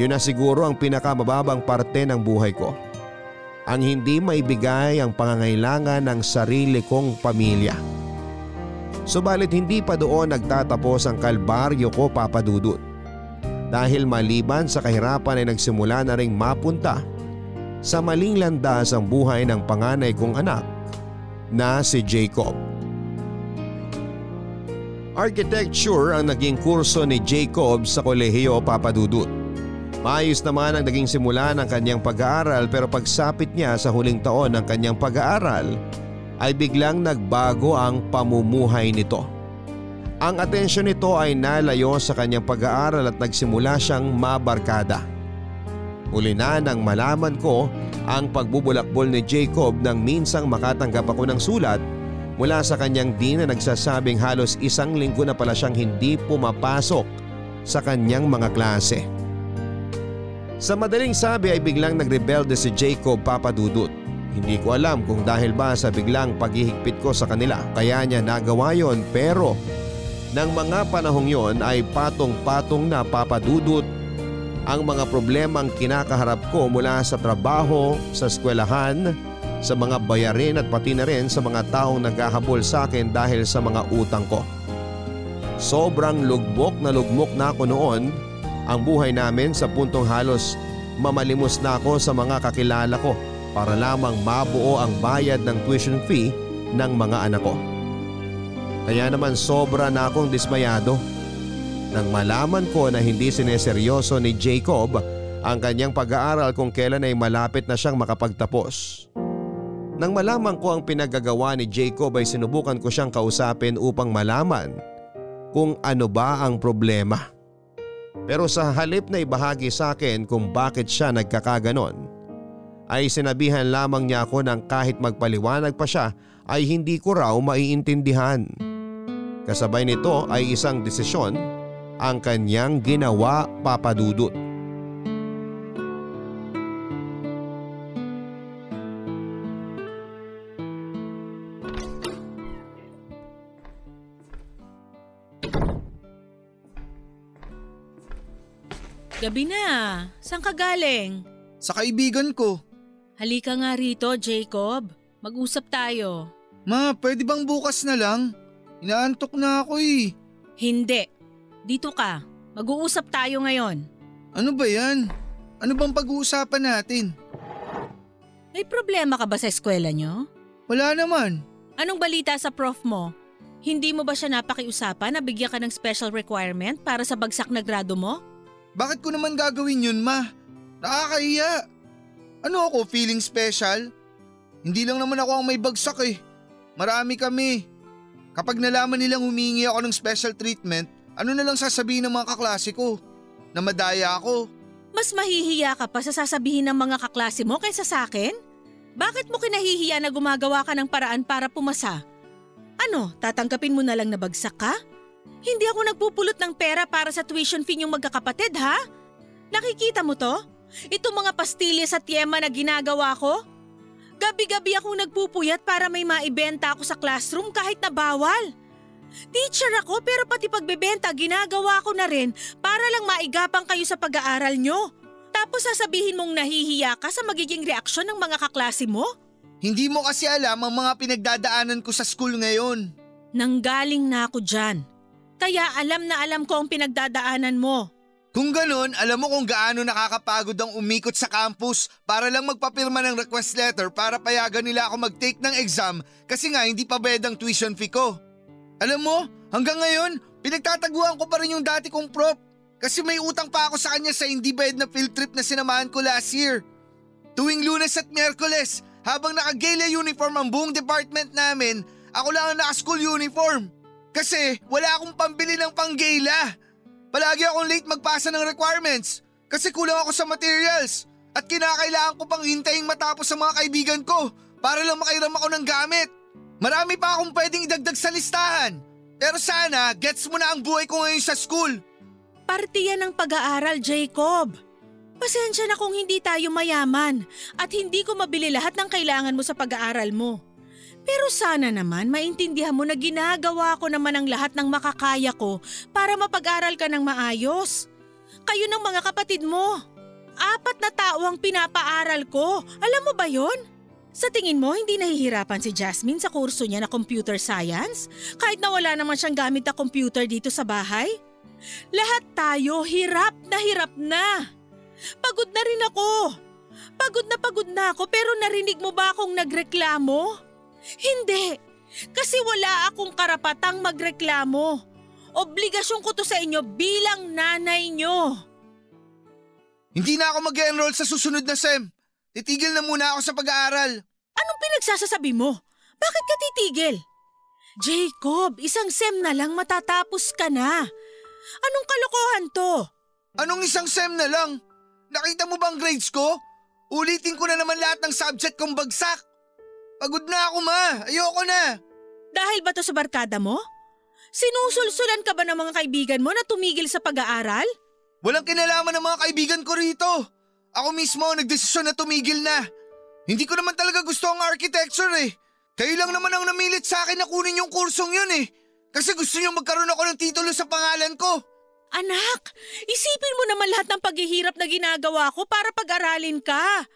Yun na siguro ang pinakamababang parte ng buhay ko ang hindi maibigay ang pangangailangan ng sarili kong pamilya. Subalit hindi pa doon nagtatapos ang kalbaryo ko papadudot. Dahil maliban sa kahirapan ay nagsimula na ring mapunta sa maling landas ang buhay ng panganay kong anak na si Jacob. Architecture ang naging kurso ni Jacob sa kolehiyo papadudot. Maayos naman ang naging simula ng kanyang pag-aaral pero pagsapit niya sa huling taon ng kanyang pag-aaral ay biglang nagbago ang pamumuhay nito. Ang atensyon nito ay nalayo sa kanyang pag-aaral at nagsimula siyang mabarkada. Uli na nang malaman ko ang pagbubulakbol ni Jacob nang minsang makatanggap ako ng sulat mula sa kanyang di na nagsasabing halos isang linggo na pala siyang hindi pumapasok sa kanyang mga klase. Sa madaling sabi ay biglang nagrebelde si Jacob papadudot. Hindi ko alam kung dahil ba sa biglang paghihigpit ko sa kanila kaya niya nagawa yon pero nang mga panahong yon ay patong-patong na papadudot ang mga problemang kinakaharap ko mula sa trabaho, sa eskwelahan, sa mga bayarin at pati na rin sa mga taong naghahabol sa akin dahil sa mga utang ko. Sobrang lugmok na lugmok na ako noon ang buhay namin sa puntong halos mamalimos na ako sa mga kakilala ko para lamang mabuo ang bayad ng tuition fee ng mga anak ko. Kaya naman sobra na akong dismayado nang malaman ko na hindi sineseryoso ni Jacob ang kanyang pag-aaral kung kailan ay malapit na siyang makapagtapos. Nang malaman ko ang pinagagawa ni Jacob ay sinubukan ko siyang kausapin upang malaman kung ano ba ang problema. Pero sa halip na ibahagi sa akin kung bakit siya nagkakaganon, ay sinabihan lamang niya ako ng kahit magpaliwanag pa siya ay hindi ko raw maiintindihan. Kasabay nito ay isang desisyon ang kanyang ginawa papadudot. Gabi na. Saan ka galing? Sa kaibigan ko. Halika nga rito, Jacob. Mag-usap tayo. Ma, pwede bang bukas na lang? Inaantok na ako eh. Hindi. Dito ka. Mag-uusap tayo ngayon. Ano ba yan? Ano bang pag-uusapan natin? May problema ka ba sa eskwela nyo? Wala naman. Anong balita sa prof mo? Hindi mo ba siya napakiusapan na bigyan ka ng special requirement para sa bagsak na grado mo? Bakit ko naman gagawin yun, ma? Nakakahiya. Ano ako, feeling special? Hindi lang naman ako ang may bagsak eh. Marami kami. Kapag nalaman nilang humingi ako ng special treatment, ano na lang sasabihin ng mga kaklase ko? Na madaya ako. Mas mahihiya ka pa sa sasabihin ng mga kaklase mo kaysa sa akin? Bakit mo kinahihiya na gumagawa ka ng paraan para pumasa? Ano, tatanggapin mo na lang na bagsak ka? Hindi ako nagpupulot ng pera para sa tuition fee yung magkakapatid ha? Nakikita mo to? Itong mga pastilya sa tiyema na ginagawa ko? Gabi-gabi akong nagpupuyat para may maibenta ako sa classroom kahit na bawal. Teacher ako pero pati pagbebenta ginagawa ko na rin para lang maigapang kayo sa pag-aaral nyo. Tapos sasabihin mong nahihiya ka sa magiging reaksyon ng mga kaklase mo? Hindi mo kasi alam ang mga pinagdadaanan ko sa school ngayon. Nanggaling na ako dyan. Kaya alam na alam ko ang pinagdadaanan mo. Kung ganun, alam mo kung gaano nakakapagod ang umikot sa campus para lang magpapirma ng request letter para payagan nila ako mag-take ng exam kasi nga hindi pa bayad ang tuition fee ko. Alam mo, hanggang ngayon, pinagtataguan ko pa rin yung dati kong prop. Kasi may utang pa ako sa kanya sa hindi bayad na field trip na sinamahan ko last year. Tuwing lunes at miyerkules, habang naka-gala uniform ang buong department namin, ako lang ang naka-school uniform. Kasi wala akong pambili ng panggala. Palagi akong late magpasa ng requirements kasi kulang ako sa materials at kinakailangan ko pang hintayin matapos sa mga kaibigan ko para lang makairam ako ng gamit. Marami pa akong pwedeng idagdag sa listahan. Pero sana, gets mo na ang buhay ko ngayon sa school. Parte yan ng pag-aaral, Jacob. Pasensya na kung hindi tayo mayaman at hindi ko mabili lahat ng kailangan mo sa pag-aaral mo. Pero sana naman maintindihan mo na ginagawa ko naman ang lahat ng makakaya ko para mapag-aral ka ng maayos. Kayo ng mga kapatid mo. Apat na tao ang pinapaaral ko. Alam mo ba yon? Sa tingin mo, hindi nahihirapan si Jasmine sa kurso niya na computer science? Kahit na wala naman siyang gamit na computer dito sa bahay? Lahat tayo hirap na hirap na. Pagod na rin ako. Pagod na pagod na ako pero narinig mo ba akong nagreklamo? Hindi. Kasi wala akong karapatang magreklamo. Obligasyon ko to sa inyo bilang nanay nyo. Hindi na ako mag-enroll sa susunod na SEM. Titigil na muna ako sa pag-aaral. Anong pinagsasasabi mo? Bakit ka titigil? Jacob, isang SEM na lang matatapos ka na. Anong kalokohan to? Anong isang SEM na lang? Nakita mo bang grades ko? Ulitin ko na naman lahat ng subject kong bagsak. Pagod na ako ma, ayoko na. Dahil ba to sa barkada mo? Sinusulsulan ka ba ng mga kaibigan mo na tumigil sa pag-aaral? Walang kinalaman ng mga kaibigan ko rito. Ako mismo ang nagdesisyon na tumigil na. Hindi ko naman talaga gusto ang architecture eh. Kayo lang naman ang namilit sa akin na kunin yung kursong yun eh. Kasi gusto niyo magkaroon ako ng titulo sa pangalan ko. Anak, isipin mo naman lahat ng paghihirap na ginagawa ko para pag-aralin ka.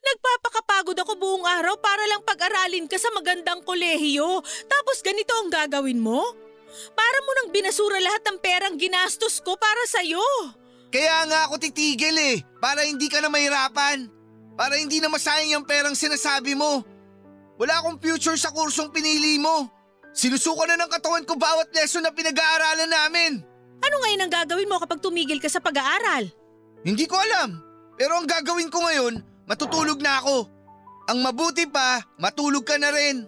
Nagpapakapagod ako buong araw para lang pag-aralin ka sa magandang kolehiyo. Tapos ganito ang gagawin mo? Para mo nang binasura lahat ng perang ginastos ko para sa'yo. Kaya nga ako titigil eh, para hindi ka na mahirapan. Para hindi na masayang yung perang sinasabi mo. Wala akong future sa kursong pinili mo. Sinusuko na ng katawan ko bawat lesson na pinag-aaralan namin. Ano ngayon ang gagawin mo kapag tumigil ka sa pag-aaral? Hindi ko alam. Pero ang gagawin ko ngayon, matutulog na ako. Ang mabuti pa, matulog ka na rin.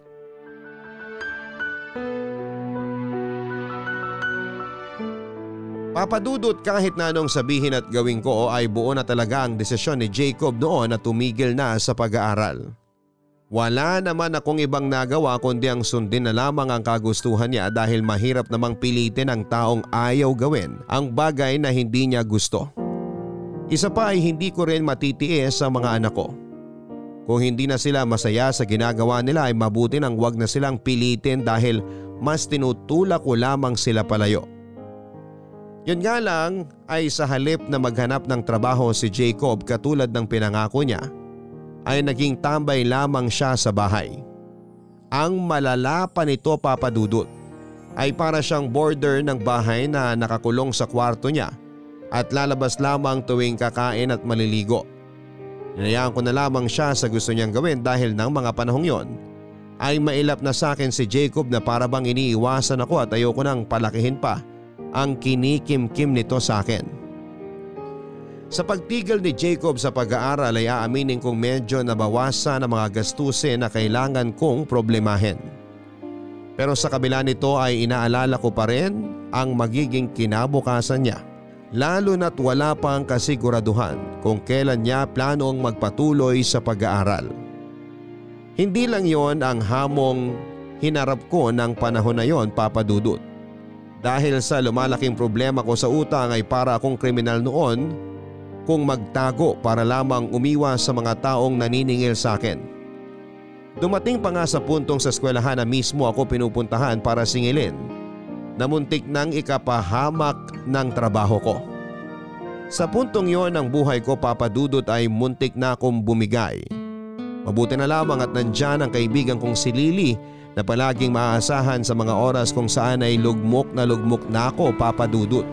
Papadudot kahit na anong sabihin at gawin ko ay buo na talaga ang desisyon ni Jacob noon na tumigil na sa pag-aaral. Wala naman akong ibang nagawa kundi ang sundin na lamang ang kagustuhan niya dahil mahirap namang pilitin ang taong ayaw gawin ang bagay na hindi niya gusto. Isa pa ay hindi ko rin matitiis sa mga anak ko. Kung hindi na sila masaya sa ginagawa nila ay mabuti nang wag na silang pilitin dahil mas tinutulak ko lamang sila palayo. Yun nga lang ay sa halip na maghanap ng trabaho si Jacob katulad ng pinangako niya ay naging tambay lamang siya sa bahay. Ang malala pa nito papadudot ay para siyang border ng bahay na nakakulong sa kwarto niya at lalabas lamang tuwing kakain at maliligo. Hinayaan ko na lamang siya sa gusto niyang gawin dahil ng mga panahong yon ay mailap na sa akin si Jacob na para bang iniiwasan ako at ayoko nang palakihin pa ang kinikimkim nito sa akin. Sa pagtigil ni Jacob sa pag-aaral ay aaminin kong medyo nabawasan ang mga gastusin na kailangan kong problemahin. Pero sa kabila nito ay inaalala ko pa rin ang magiging kinabukasan niya. Lalo na't wala pa ang kasiguraduhan kung kailan niya planong magpatuloy sa pag-aaral. Hindi lang yon ang hamong hinarap ko ng panahon na yon papadudot. Dahil sa lumalaking problema ko sa utang ay para akong kriminal noon kung magtago para lamang umiwas sa mga taong naniningil sa akin. Dumating pa nga sa puntong sa eskwelahan na mismo ako pinupuntahan para singilin na muntik nang ikapahamak ng trabaho ko. Sa puntong yon ng buhay ko papadudot ay muntik na akong bumigay. Mabuti na lamang at nandyan ang kaibigan kong si Lily na palaging maaasahan sa mga oras kung saan ay lugmok na lugmok na ako papadudot.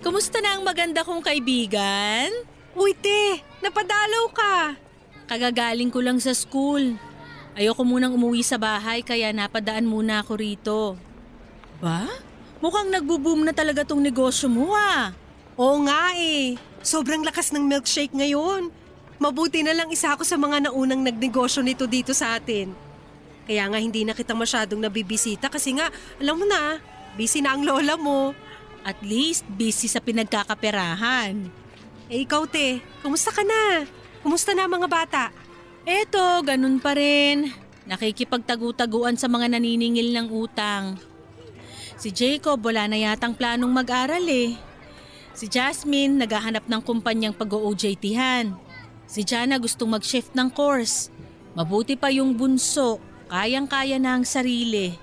Kumusta na ang maganda kong kaibigan? Uy, te, napadalaw ka. Kagagaling ko lang sa school. Ayoko munang umuwi sa bahay kaya napadaan muna ako rito. Ba? Mukhang nagbo-boom na talaga tong negosyo mo ah. Oo nga eh. Sobrang lakas ng milkshake ngayon. Mabuti na lang isa ako sa mga naunang nagnegosyo nito dito sa atin. Kaya nga hindi na kita masyadong nabibisita kasi nga, alam mo na, busy na ang lola mo. At least busy sa pinagkakaperahan. Eh ikaw te, kumusta ka na? Kumusta na mga bata? Eto, ganun pa rin. Nakikipagtagu-taguan sa mga naniningil ng utang. Si Jacob wala na yatang planong mag-aral eh. Si Jasmine naghahanap ng kumpanyang pag-OJT-han. Si Jana gustong mag-shift ng course. Mabuti pa yung bunso, kayang-kaya na ang sarili.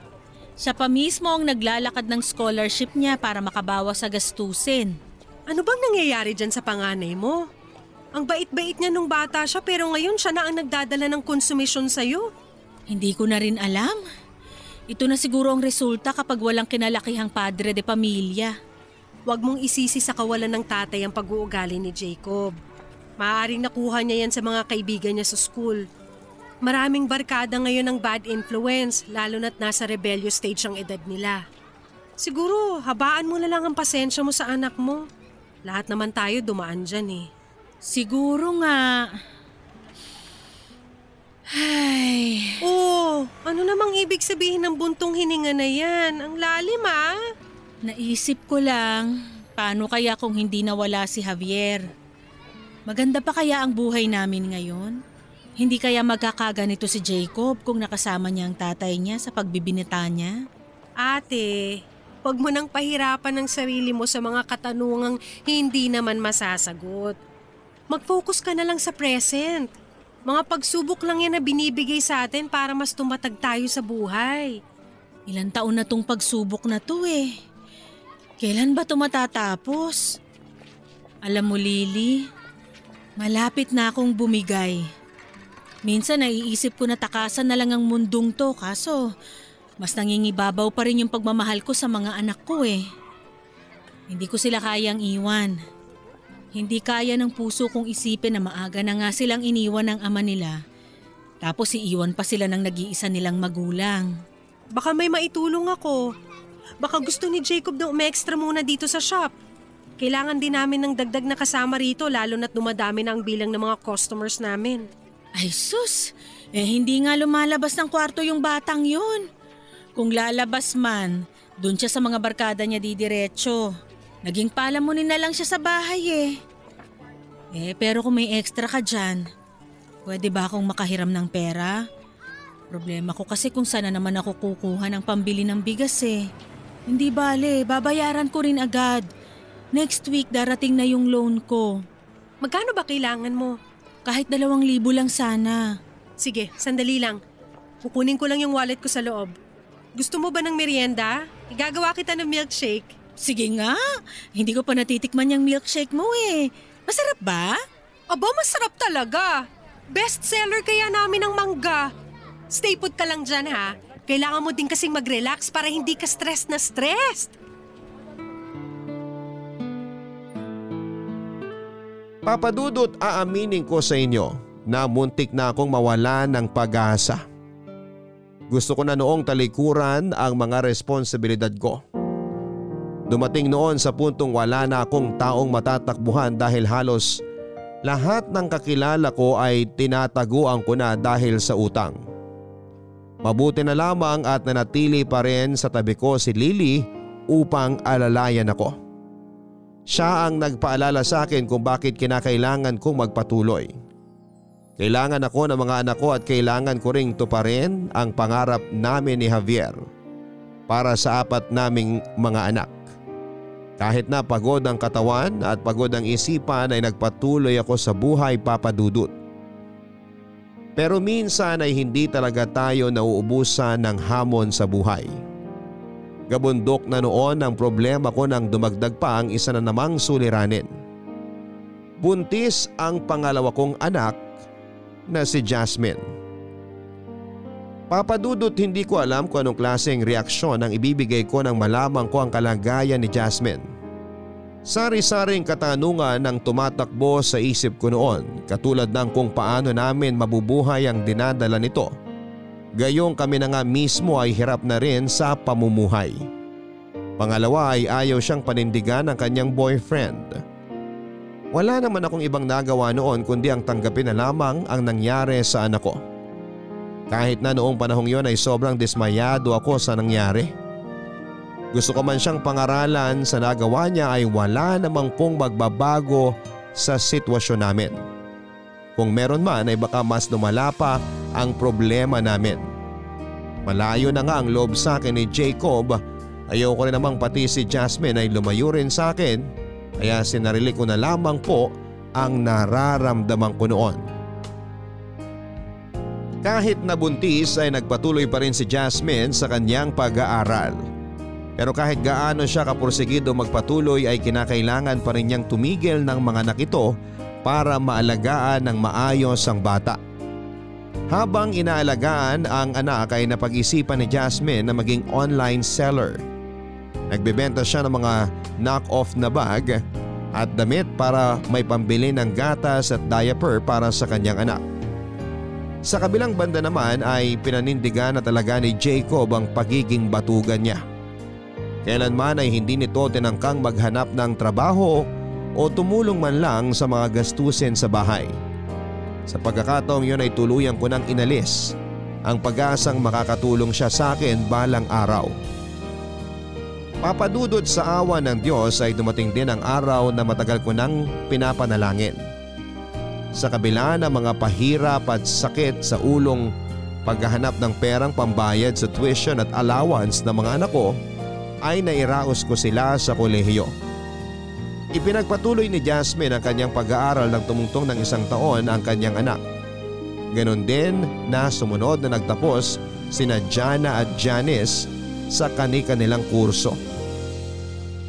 Siya pa mismo ang naglalakad ng scholarship niya para makabawas sa gastusin. Ano bang nangyayari dyan sa panganay mo? Ang bait-bait niya nung bata siya pero ngayon siya na ang nagdadala ng konsumisyon sa'yo. Hindi ko na rin alam. Ito na siguro ang resulta kapag walang kinalakihang padre de pamilya. Huwag mong isisi sa kawalan ng tatay ang pag-uugali ni Jacob. Maaaring nakuha niya yan sa mga kaibigan niya sa school. Maraming barkada ngayon ng bad influence, lalo na't nasa rebellious stage ang edad nila. Siguro, habaan mo na lang ang pasensya mo sa anak mo. Lahat naman tayo dumaan dyan eh. Siguro nga. Ay, Oh, ano namang ibig sabihin ng buntong hininga na yan? Ang lalim ah. naisip ko lang, paano kaya kung hindi nawala si Javier? Maganda pa kaya ang buhay namin ngayon? Hindi kaya magkakaganito si Jacob kung nakasama niya ang tatay niya sa pagbibinita niya? Ate, huwag mo nang pahirapan ng sarili mo sa mga katanungang hindi naman masasagot. Mag-focus ka na lang sa present. Mga pagsubok lang yan na binibigay sa atin para mas tumatag tayo sa buhay. Ilan taon na tong pagsubok na to eh. Kailan ba to matatapos? Alam mo Lily, malapit na akong bumigay. Minsan naiisip ko na takasan na lang ang mundong to kaso mas nangingibabaw pa rin yung pagmamahal ko sa mga anak ko eh. Hindi ko sila kayang iwan. Hindi kaya ng puso kong isipin na maaga na nga silang iniwan ng ama nila. Tapos iiwan pa sila ng nag-iisa nilang magulang. Baka may maitulong ako. Baka gusto ni Jacob na umextra muna dito sa shop. Kailangan din namin ng dagdag na kasama rito lalo na't dumadami na ang bilang ng mga customers namin. Ay sus, eh hindi nga lumalabas ng kwarto yung batang yun. Kung lalabas man, dun siya sa mga barkada niya didiretso. Naging palamunin na lang siya sa bahay eh. Eh pero kung may extra ka dyan, pwede ba akong makahiram ng pera? Problema ko kasi kung sana naman ako kukuha ng pambili ng bigas eh. Hindi bale, babayaran ko rin agad. Next week darating na yung loan ko. Magkano ba kailangan mo? Kahit dalawang libo lang sana. Sige, sandali lang. Kukunin ko lang yung wallet ko sa loob. Gusto mo ba ng merienda? Igagawa kita ng milkshake. Sige nga, hindi ko pa natitikman yung milkshake mo eh. Masarap ba? Aba, masarap talaga. Best seller kaya namin ng mangga. Stay put ka lang dyan ha. Kailangan mo din kasing mag-relax para hindi ka stress na stressed. Papadudot aaminin ko sa inyo na muntik na akong mawala ng pag-asa. Gusto ko na noong talikuran ang mga responsibilidad ko. Dumating noon sa puntong wala na akong taong matatakbuhan dahil halos lahat ng kakilala ko ay tinataguan ko na dahil sa utang. Mabuti na lamang at nanatili pa rin sa tabi ko si Lily upang alalayan ako. Siya ang nagpaalala sa akin kung bakit kinakailangan kong magpatuloy. Kailangan ako ng mga anak ko at kailangan ko ring tuparin ang pangarap namin ni Javier para sa apat naming mga anak. Kahit na pagod ang katawan at pagod ang isipan ay nagpatuloy ako sa buhay papadudot. Pero minsan ay hindi talaga tayo nauubusan ng hamon sa buhay. Gabundok na noon ang problema ko nang dumagdag pa ang isa na namang suliranin. Buntis ang pangalawa kong anak na si Jasmine. Papadudot hindi ko alam kung anong klaseng reaksyon ang ibibigay ko nang malaman ko ang kalagayan ni Jasmine. Sari-saring katanungan ang tumatakbo sa isip ko noon katulad ng kung paano namin mabubuhay ang dinadala nito Gayong kami na nga mismo ay hirap na rin sa pamumuhay. Pangalawa ay ayaw siyang panindigan ng kanyang boyfriend. Wala naman akong ibang nagawa noon kundi ang tanggapin na lamang ang nangyari sa anak ko. Kahit na noong panahong yon ay sobrang dismayado ako sa nangyari. Gusto ko man siyang pangaralan sa nagawa niya ay wala namang pong magbabago sa sitwasyon namin. Kung meron man ay baka mas lumala pa ang problema namin. Malayo na nga ang loob sa akin ni Jacob. Ayaw ko rin namang pati si Jasmine ay lumayo rin sa akin kaya sinarili ko na lamang po ang nararamdaman ko noon. Kahit nabuntis ay nagpatuloy pa rin si Jasmine sa kanyang pag-aaral. Pero kahit gaano siya kapursigido magpatuloy ay kinakailangan pa rin niyang tumigil ng mga anak ito para maalagaan ng maayos ang bata. Habang inaalagaan ang anak ay napag-isipan ni Jasmine na maging online seller. Nagbebenta siya ng mga knock-off na bag at damit para may pambili ng gatas at diaper para sa kanyang anak. Sa kabilang banda naman ay pinanindigan na talaga ni Jacob ang pagiging batugan niya. Kailanman ay hindi nito tinangkang maghanap ng trabaho o tumulong man lang sa mga gastusin sa bahay. Sa pagkakataong yun ay tuluyan ko nang inalis ang pag-asang makakatulong siya sa akin balang araw. Papadudod sa awa ng Diyos ay dumating din ang araw na matagal ko nang pinapanalangin. Sa kabila ng mga pahirap at sakit sa ulong paghahanap ng perang pambayad sa tuition at allowance ng mga anak ko ay nairaos ko sila sa kolehiyo. Ipinagpatuloy ni Jasmine ang kanyang pag-aaral ng tumungtong ng isang taon ang kanyang anak. Ganon din na sumunod na nagtapos sina Jana at Janice sa kani-kanilang kurso.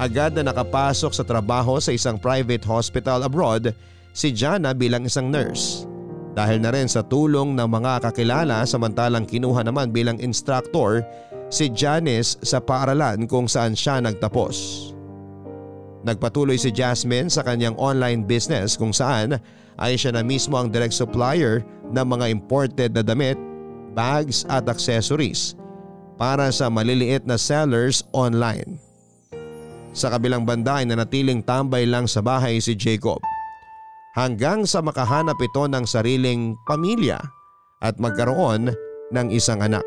Agad na nakapasok sa trabaho sa isang private hospital abroad si Jana bilang isang nurse. Dahil na rin sa tulong ng mga kakilala samantalang kinuha naman bilang instructor si Janice sa paaralan kung saan siya nagtapos. Nagpatuloy si Jasmine sa kanyang online business kung saan ay siya na mismo ang direct supplier ng mga imported na damit, bags at accessories para sa maliliit na sellers online. Sa kabilang banda ay nanatiling tambay lang sa bahay si Jacob. Hanggang sa makahanap ito ng sariling pamilya at magkaroon ng isang anak.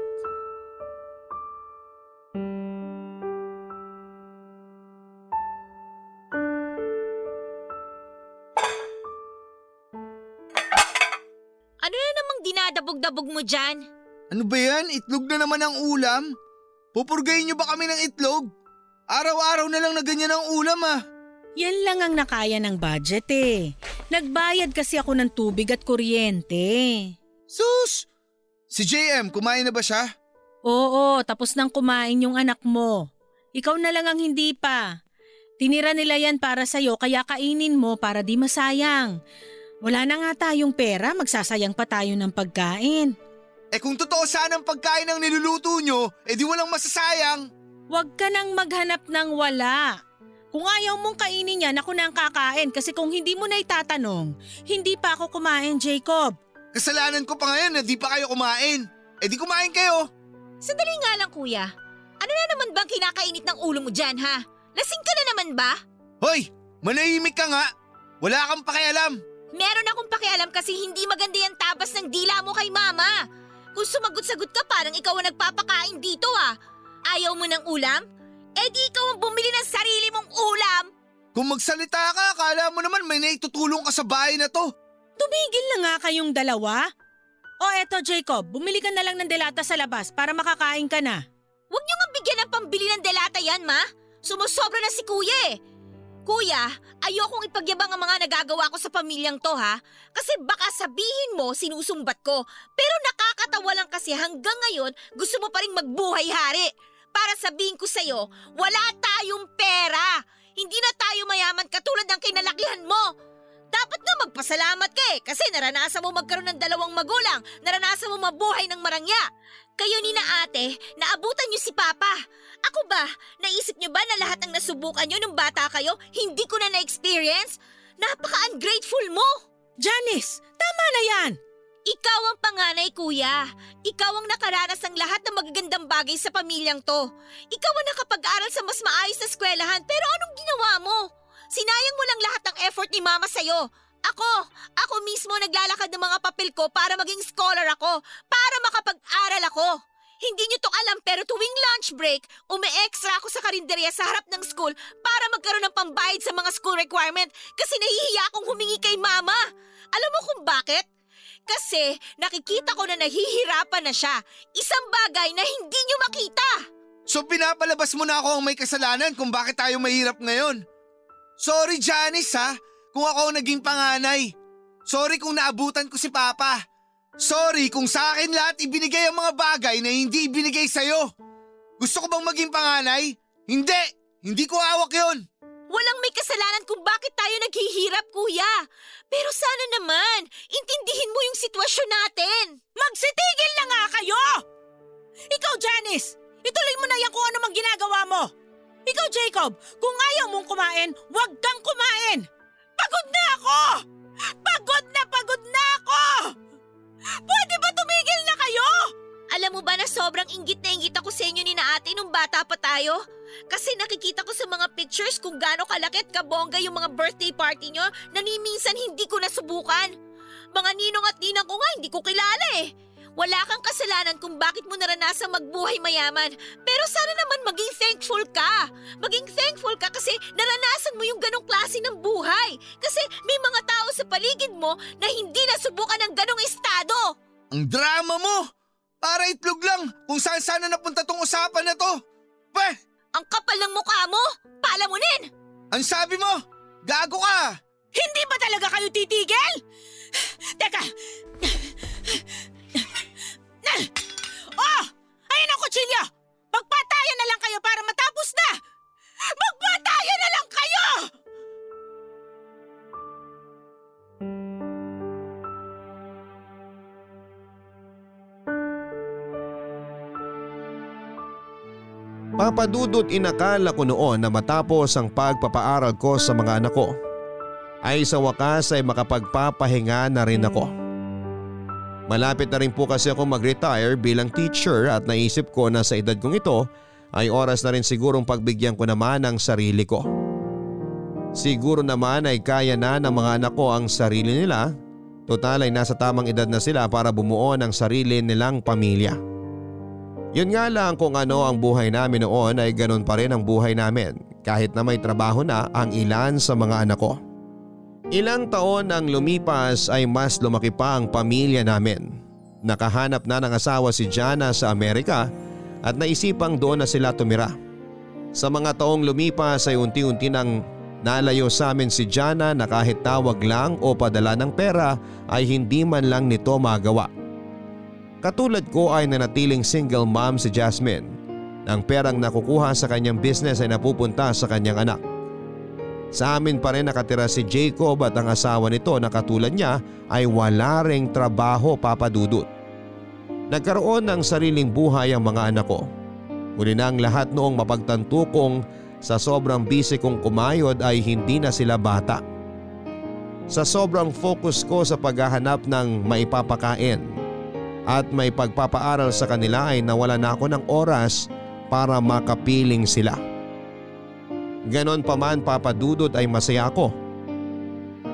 Ano na namang dinadabog-dabog mo dyan? Ano ba yan? Itlog na naman ang ulam? Pupurgayin niyo ba kami ng itlog? Araw-araw na lang na ganyan ang ulam ah. Yan lang ang nakaya ng budget eh. Nagbayad kasi ako ng tubig at kuryente. Sus! Si JM, kumain na ba siya? Oo, tapos nang kumain yung anak mo. Ikaw na lang ang hindi pa. Tinira nila yan para sa'yo kaya kainin mo para di masayang. Wala na nga tayong pera, magsasayang pa tayo ng pagkain. Eh kung totoo sana ang pagkain ng niluluto nyo, eh di walang masasayang. Huwag ka nang maghanap ng wala. Kung ayaw mong kainin yan, ako na ang kakain kasi kung hindi mo na itatanong, hindi pa ako kumain, Jacob. Kasalanan ko pa ngayon na di pa kayo kumain. Eh di kumain kayo. Sandali nga lang kuya. Ano na naman bang kinakainit ng ulo mo dyan ha? Lasing ka na naman ba? Hoy, manahimik ka nga. Wala kang pakialam. Meron akong pakialam kasi hindi maganda yung tabas ng dila mo kay mama. Kung sumagot-sagot ka parang ikaw ang nagpapakain dito ah. Ayaw mo ng ulam? Eh di ikaw ang bumili ng sarili mong ulam. Kung magsalita ka, akala mo naman may naitutulong ka sa bahay na to. Tumigil na nga kayong dalawa. O eto Jacob, bumili ka na lang ng delata sa labas para makakain ka na. Huwag niyo nga bigyan ng pambili ng delata yan, ma. Sumusobra na si kuya eh. Kuya, ayokong ipagyabang ang mga nagagawa ko sa pamilyang to ha. Kasi baka sabihin mo sinusumbat ko. Pero nakakatawa lang kasi hanggang ngayon gusto mo pa rin magbuhay-hari. Para sabihin ko sa'yo, wala tayong pera. Hindi na tayo mayaman katulad ng kinalakihan mo. Dapat nga magpasalamat ka eh kasi naranasan mo magkaroon ng dalawang magulang, naranasan mo mabuhay ng marangya. Kayo ni na ate, naabutan niyo si Papa. Ako ba, naisip niyo ba na lahat ng nasubukan niyo nung bata kayo, hindi ko na na-experience? Napaka-ungrateful mo! Janice, tama na yan! Ikaw ang panganay, kuya. Ikaw ang nakaranas ng lahat ng magagandang bagay sa pamilyang to. Ikaw ang nakapag-aral sa mas maayos na eskwelahan pero anong ginawa mo? Sinayang mo lang lahat ng effort ni mama sa'yo. Ako, ako mismo naglalakad ng mga papel ko para maging scholar ako, para makapag-aral ako. Hindi niyo to alam pero tuwing lunch break, umi-extra ako sa karinderya sa harap ng school para magkaroon ng pambayad sa mga school requirement kasi nahihiya akong humingi kay mama. Alam mo kung bakit? Kasi nakikita ko na nahihirapan na siya. Isang bagay na hindi niyo makita. So pinapalabas mo na ako ang may kasalanan kung bakit tayo mahirap ngayon. Sorry Janice ha, kung ako ang naging panganay. Sorry kung naabutan ko si Papa. Sorry kung sa akin lahat ibinigay ang mga bagay na hindi ibinigay sa'yo. Gusto ko bang maging panganay? Hindi! Hindi ko hawak yon. Walang may kasalanan kung bakit tayo naghihirap, kuya. Pero sana naman, yung sitwasyon natin. Magsitigil na nga kayo! Ikaw, Janice, ituloy mo na yan kung ano mang ginagawa mo. Ikaw, Jacob, kung ayaw mong kumain, huwag kang kumain! Pagod na ako! Pagod na pagod na ako! Pwede ba tumigil na kayo? Alam mo ba na sobrang inggit na inggit ako sa inyo ni na ate nung bata pa tayo? Kasi nakikita ko sa mga pictures kung gaano kalaki at kabongga yung mga birthday party nyo na ni minsan hindi ko nasubukan. Mga ninong at ninang ko nga hindi ko kilala eh. Wala kang kasalanan kung bakit mo naranasang magbuhay mayaman. Pero sana naman maging thankful ka. Maging thankful ka kasi naranasan mo yung ganong klase ng buhay. Kasi may mga tao sa paligid mo na hindi nasubukan ng ganong estado. Ang drama mo! Para itlog lang kung saan sana napunta tong usapan na to. Peh! Ang kapal ng mukha mo! Palamunin! Ang sabi mo! Gago ka! Hindi ba talaga kayo titigil? Teka! Oh! Ayan ang kutsilyo! Magpatayan na lang kayo para matapos na! Magpatayan na lang kayo! Papadudot inakala ko noon na matapos ang pagpapaaral ko sa mga anak ko ay sa wakas ay makapagpapahinga na rin ako. Malapit na rin po kasi ako mag-retire bilang teacher at naisip ko na sa edad kong ito ay oras na rin sigurong pagbigyan ko naman ang sarili ko. Siguro naman ay kaya na ng mga anak ko ang sarili nila. Total ay nasa tamang edad na sila para bumuo ng sarili nilang pamilya. Yun nga lang kung ano ang buhay namin noon ay ganun pa rin ang buhay namin kahit na may trabaho na ang ilan sa mga anak ko. Ilang taon ang lumipas ay mas lumaki pa ang pamilya namin. Nakahanap na ng asawa si Jana sa Amerika at naisipang doon na sila tumira. Sa mga taong lumipas ay unti-unti nang nalayo sa amin si Jana na kahit tawag lang o padala ng pera ay hindi man lang nito magawa. Katulad ko ay nanatiling single mom si Jasmine. Ang perang nakukuha sa kanyang business ay napupunta sa kanyang anak. Sa amin pa rin nakatira si Jacob at ang asawa nito na katulad niya ay wala ring trabaho papadudot. Nagkaroon ng sariling buhay ang mga anak ko. Muli na ang lahat noong mapagtanto kong sa sobrang busy kong kumayod ay hindi na sila bata. Sa sobrang focus ko sa paghahanap ng maipapakain at may pagpapaaral sa kanila ay nawala na ako ng oras para makapiling sila. Ganon pa man papadudod ay masaya ako.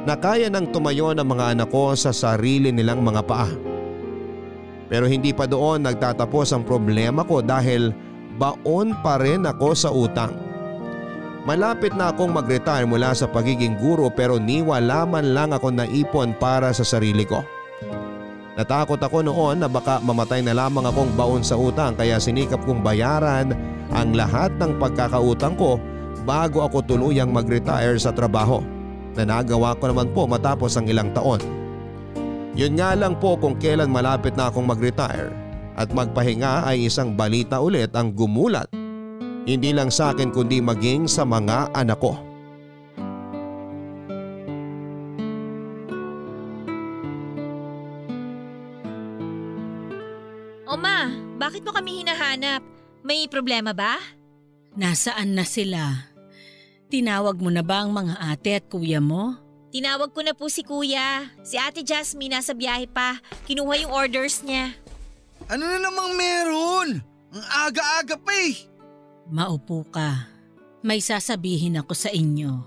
Nakaya nang tumayo ng mga anak ko sa sarili nilang mga paa. Pero hindi pa doon nagtatapos ang problema ko dahil baon pa rin ako sa utang. Malapit na akong mag-retire mula sa pagiging guro pero ni wala man lang ako naipon para sa sarili ko. Natakot ako noon na baka mamatay na lamang akong baon sa utang kaya sinikap kong bayaran ang lahat ng pagkakautang ko bago ako tuluyang mag-retire sa trabaho na nagawa ko naman po matapos ang ilang taon. Yun nga lang po kung kailan malapit na akong mag-retire at magpahinga ay isang balita ulit ang gumulat. Hindi lang sa akin kundi maging sa mga anak ko. Oma, bakit mo kami hinahanap? May problema ba? Nasaan na sila? Tinawag mo na ba ang mga ate at kuya mo? Tinawag ko na po si kuya. Si ate Jasmine nasa biyahe pa. Kinuha yung orders niya. Ano na namang meron? Ang aga-aga pa eh. Maupo ka. May sasabihin ako sa inyo.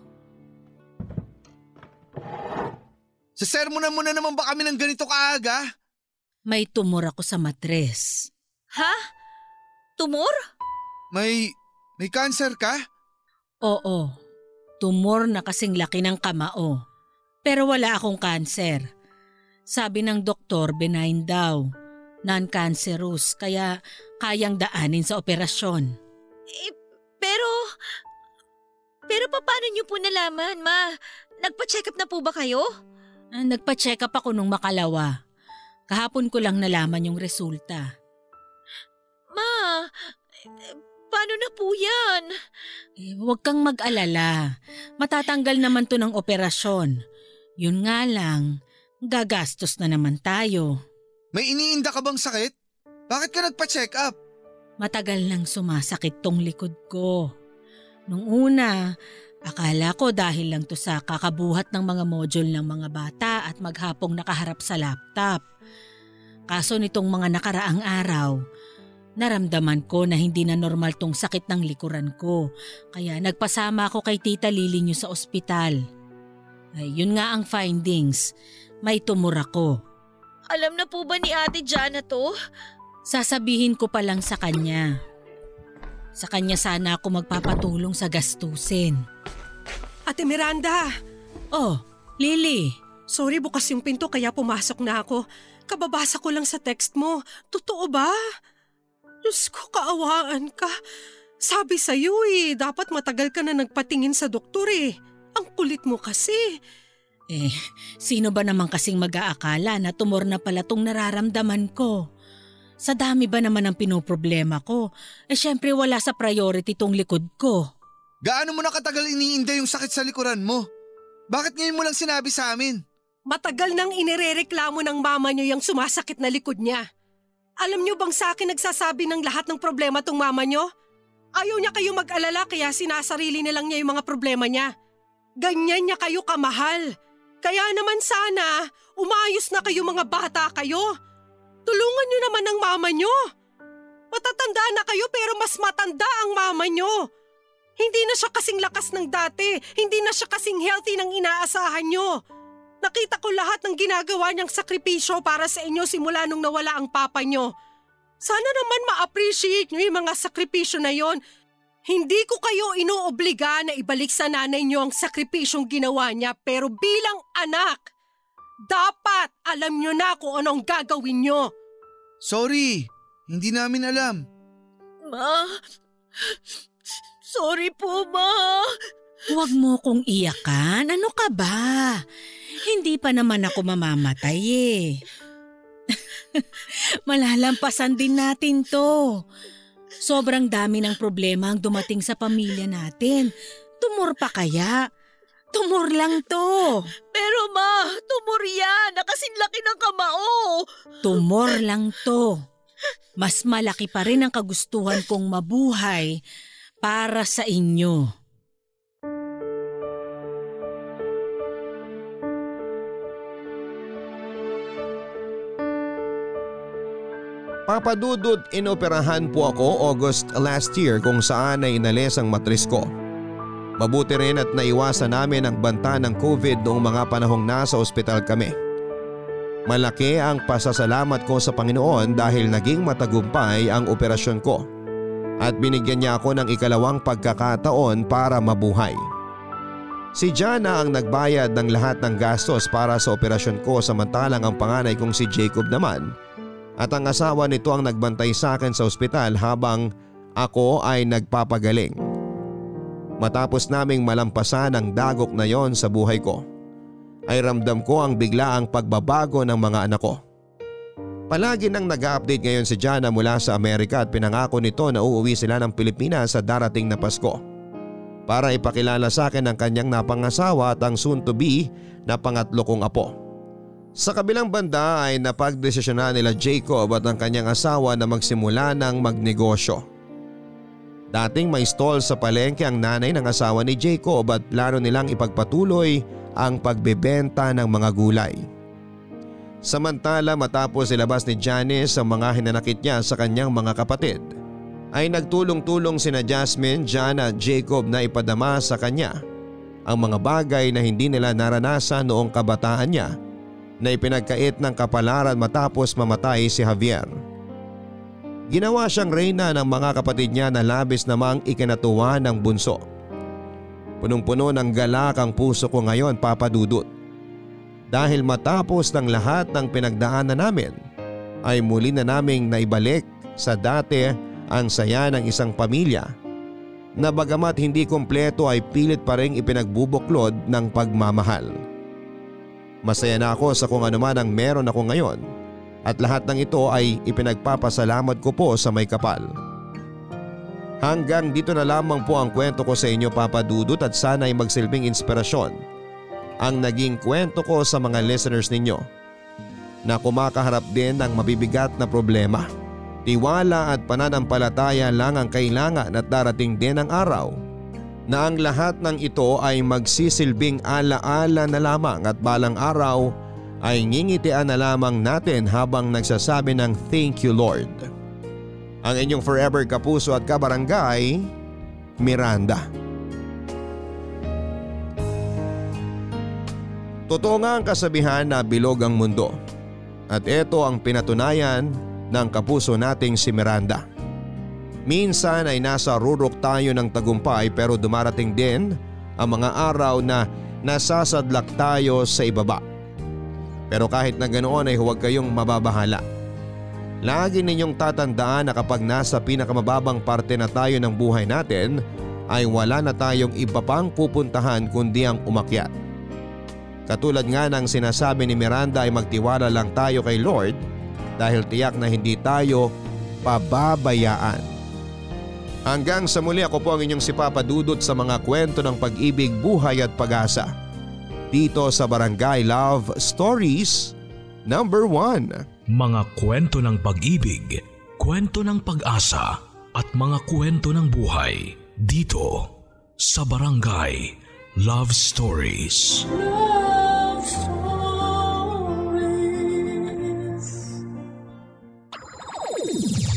Sa sermonan mo na naman ba kami ng ganito kaaga? May tumor ako sa matres. Ha? Tumor? May, may cancer ka? Oo, tumor na kasing laki ng kamao. Pero wala akong cancer. Sabi ng doktor, benign daw. Non-cancerous, kaya kayang daanin sa operasyon. Eh, pero... Pero paano niyo po nalaman, ma? Nagpa-check up na po ba kayo? Ah, Nagpa-check up ako nung makalawa. Kahapon ko lang nalaman yung resulta. Ma, paano na po yan? Eh, huwag kang mag-alala. Matatanggal naman to ng operasyon. Yun nga lang, gagastos na naman tayo. May iniinda ka bang sakit? Bakit ka nagpa-check up? Matagal nang sumasakit tong likod ko. Nung una, akala ko dahil lang to sa kakabuhat ng mga module ng mga bata at maghapong nakaharap sa laptop. Kaso nitong mga nakaraang araw, naramdaman ko na hindi na normal tong sakit ng likuran ko. Kaya nagpasama ako kay Tita Lili niyo sa ospital. Ay, yun nga ang findings. May tumor ako. Alam na po ba ni ate Jana to? Sasabihin ko pa lang sa kanya. Sa kanya sana ako magpapatulong sa gastusin. Ate Miranda, Oh, Lily, sorry bukas yung pinto kaya pumasok na ako. Kababasa ko lang sa text mo. Totoo ba? Diyos ko, kaawaan ka. Sabi sa'yo eh, dapat matagal ka na nagpatingin sa doktor eh. Ang kulit mo kasi. eh, sino ba naman kasing mag-aakala na tumor na pala tong nararamdaman ko? Sa dami ba naman ang pinoproblema ko? Eh syempre wala sa priority tong likod ko. Gaano mo na katagal iniinda yung sakit sa likuran mo? Bakit ngayon mo lang sinabi sa amin? Matagal nang inirereklamo ng mama niyo yung sumasakit na likod niya. Alam niyo bang sa akin nagsasabi ng lahat ng problema tong mama niyo? Ayaw niya kayo mag-alala kaya sinasarili na lang niya yung mga problema niya. Ganyan niya kayo kamahal. Kaya naman sana, umayos na kayo mga bata kayo. Tulungan niyo naman ang mama niyo. Matatanda na kayo pero mas matanda ang mama niyo. Hindi na siya kasing lakas ng dati. Hindi na siya kasing healthy ng inaasahan niyo. Nakita ko lahat ng ginagawa niyang sakripisyo para sa inyo simula nung nawala ang papa niyo. Sana naman ma-appreciate niyo yung mga sakripisyo na yon. Hindi ko kayo inoobliga na ibalik sa nanay niyo ang sakripisyong ginawa niya pero bilang anak, dapat alam niyo na kung anong gagawin niyo. Sorry, hindi namin alam. Ma, sorry po ma. Huwag mo kong iyakan. Ano ka ba? Hindi pa naman ako mamamatay eh. Malalampasan din natin to. Sobrang dami ng problema ang dumating sa pamilya natin. Tumor pa kaya? Tumor lang to. Pero ma, tumor yan. Nakasing laki ng kamao. Tumor lang to. Mas malaki pa rin ang kagustuhan kong mabuhay para sa inyo. Papadudod inoperahan po ako August last year kung saan ay inalis ang matris ko. Mabuti rin at naiwasan namin ang banta ng COVID noong mga panahong nasa ospital kami. Malaki ang pasasalamat ko sa Panginoon dahil naging matagumpay ang operasyon ko at binigyan niya ako ng ikalawang pagkakataon para mabuhay. Si Jana ang nagbayad ng lahat ng gastos para sa operasyon ko samantalang ang panganay kong si Jacob naman at ang asawa nito ang nagbantay sa akin sa ospital habang ako ay nagpapagaling. Matapos naming malampasan ang dagok na yon sa buhay ko, ay ramdam ko ang biglaang pagbabago ng mga anak ko. Palagi nang nag-update ngayon si Jana mula sa Amerika at pinangako nito na uuwi sila ng Pilipinas sa darating na Pasko. Para ipakilala sa akin ang kanyang napangasawa at ang soon to be na pangatlo kong apo. Sa kabilang banda ay napagdesisyonan nila Jacob at ang kanyang asawa na magsimula ng magnegosyo. Dating may stall sa palengke ang nanay ng asawa ni Jacob at plano nilang ipagpatuloy ang pagbebenta ng mga gulay. Samantala matapos ilabas ni Janice ang mga hinanakit niya sa kanyang mga kapatid, ay nagtulong-tulong sina Jasmine, Jan at Jacob na ipadama sa kanya ang mga bagay na hindi nila naranasan noong kabataan niya na ipinagkait ng kapalaran matapos mamatay si Javier. Ginawa siyang reyna ng mga kapatid niya na labis namang ikinatuwa ng bunso. Punong-puno ng galak ang puso ko ngayon papadudot dahil matapos ng lahat ng pinagdaanan namin ay muli na naming naibalik sa dati ang saya ng isang pamilya na bagamat hindi kompleto ay pilit pa rin ipinagbubuklod ng pagmamahal. Masaya na ako sa kung anuman ang meron ako ngayon at lahat ng ito ay ipinagpapasalamat ko po sa may kapal. Hanggang dito na lamang po ang kwento ko sa inyo Papa Dudut at sana ay magsilbing inspirasyon ang naging kwento ko sa mga listeners ninyo na kumakaharap din ng mabibigat na problema. Tiwala at pananampalataya lang ang kailangan at darating din ang araw na ang lahat ng ito ay magsisilbing alaala na lamang at balang araw ay ngingitian na lamang natin habang nagsasabi ng thank you Lord. Ang inyong forever kapuso at kabarangay, Miranda. Totoo nga ang kasabihan na bilog ang mundo. At ito ang pinatunayan ng kapuso nating si Miranda. Minsan ay nasa rurok tayo ng tagumpay pero dumarating din ang mga araw na nasasadlak tayo sa ibaba. Pero kahit na ganoon ay huwag kayong mababahala. Lagi ninyong tatandaan na kapag nasa pinakamababang parte na tayo ng buhay natin ay wala na tayong iba pang pupuntahan kundi ang umakyat. Katulad nga ng sinasabi ni Miranda ay magtiwala lang tayo kay Lord dahil tiyak na hindi tayo pababayaan. Hanggang sa muli ako po ang inyong si Papa Dudut sa mga kwento ng pag-ibig, buhay at pag-asa. Dito sa Barangay Love Stories Number 1 Mga kwento ng pag-ibig, kwento ng pag-asa at mga kwento ng buhay dito sa Barangay Love Stories. Love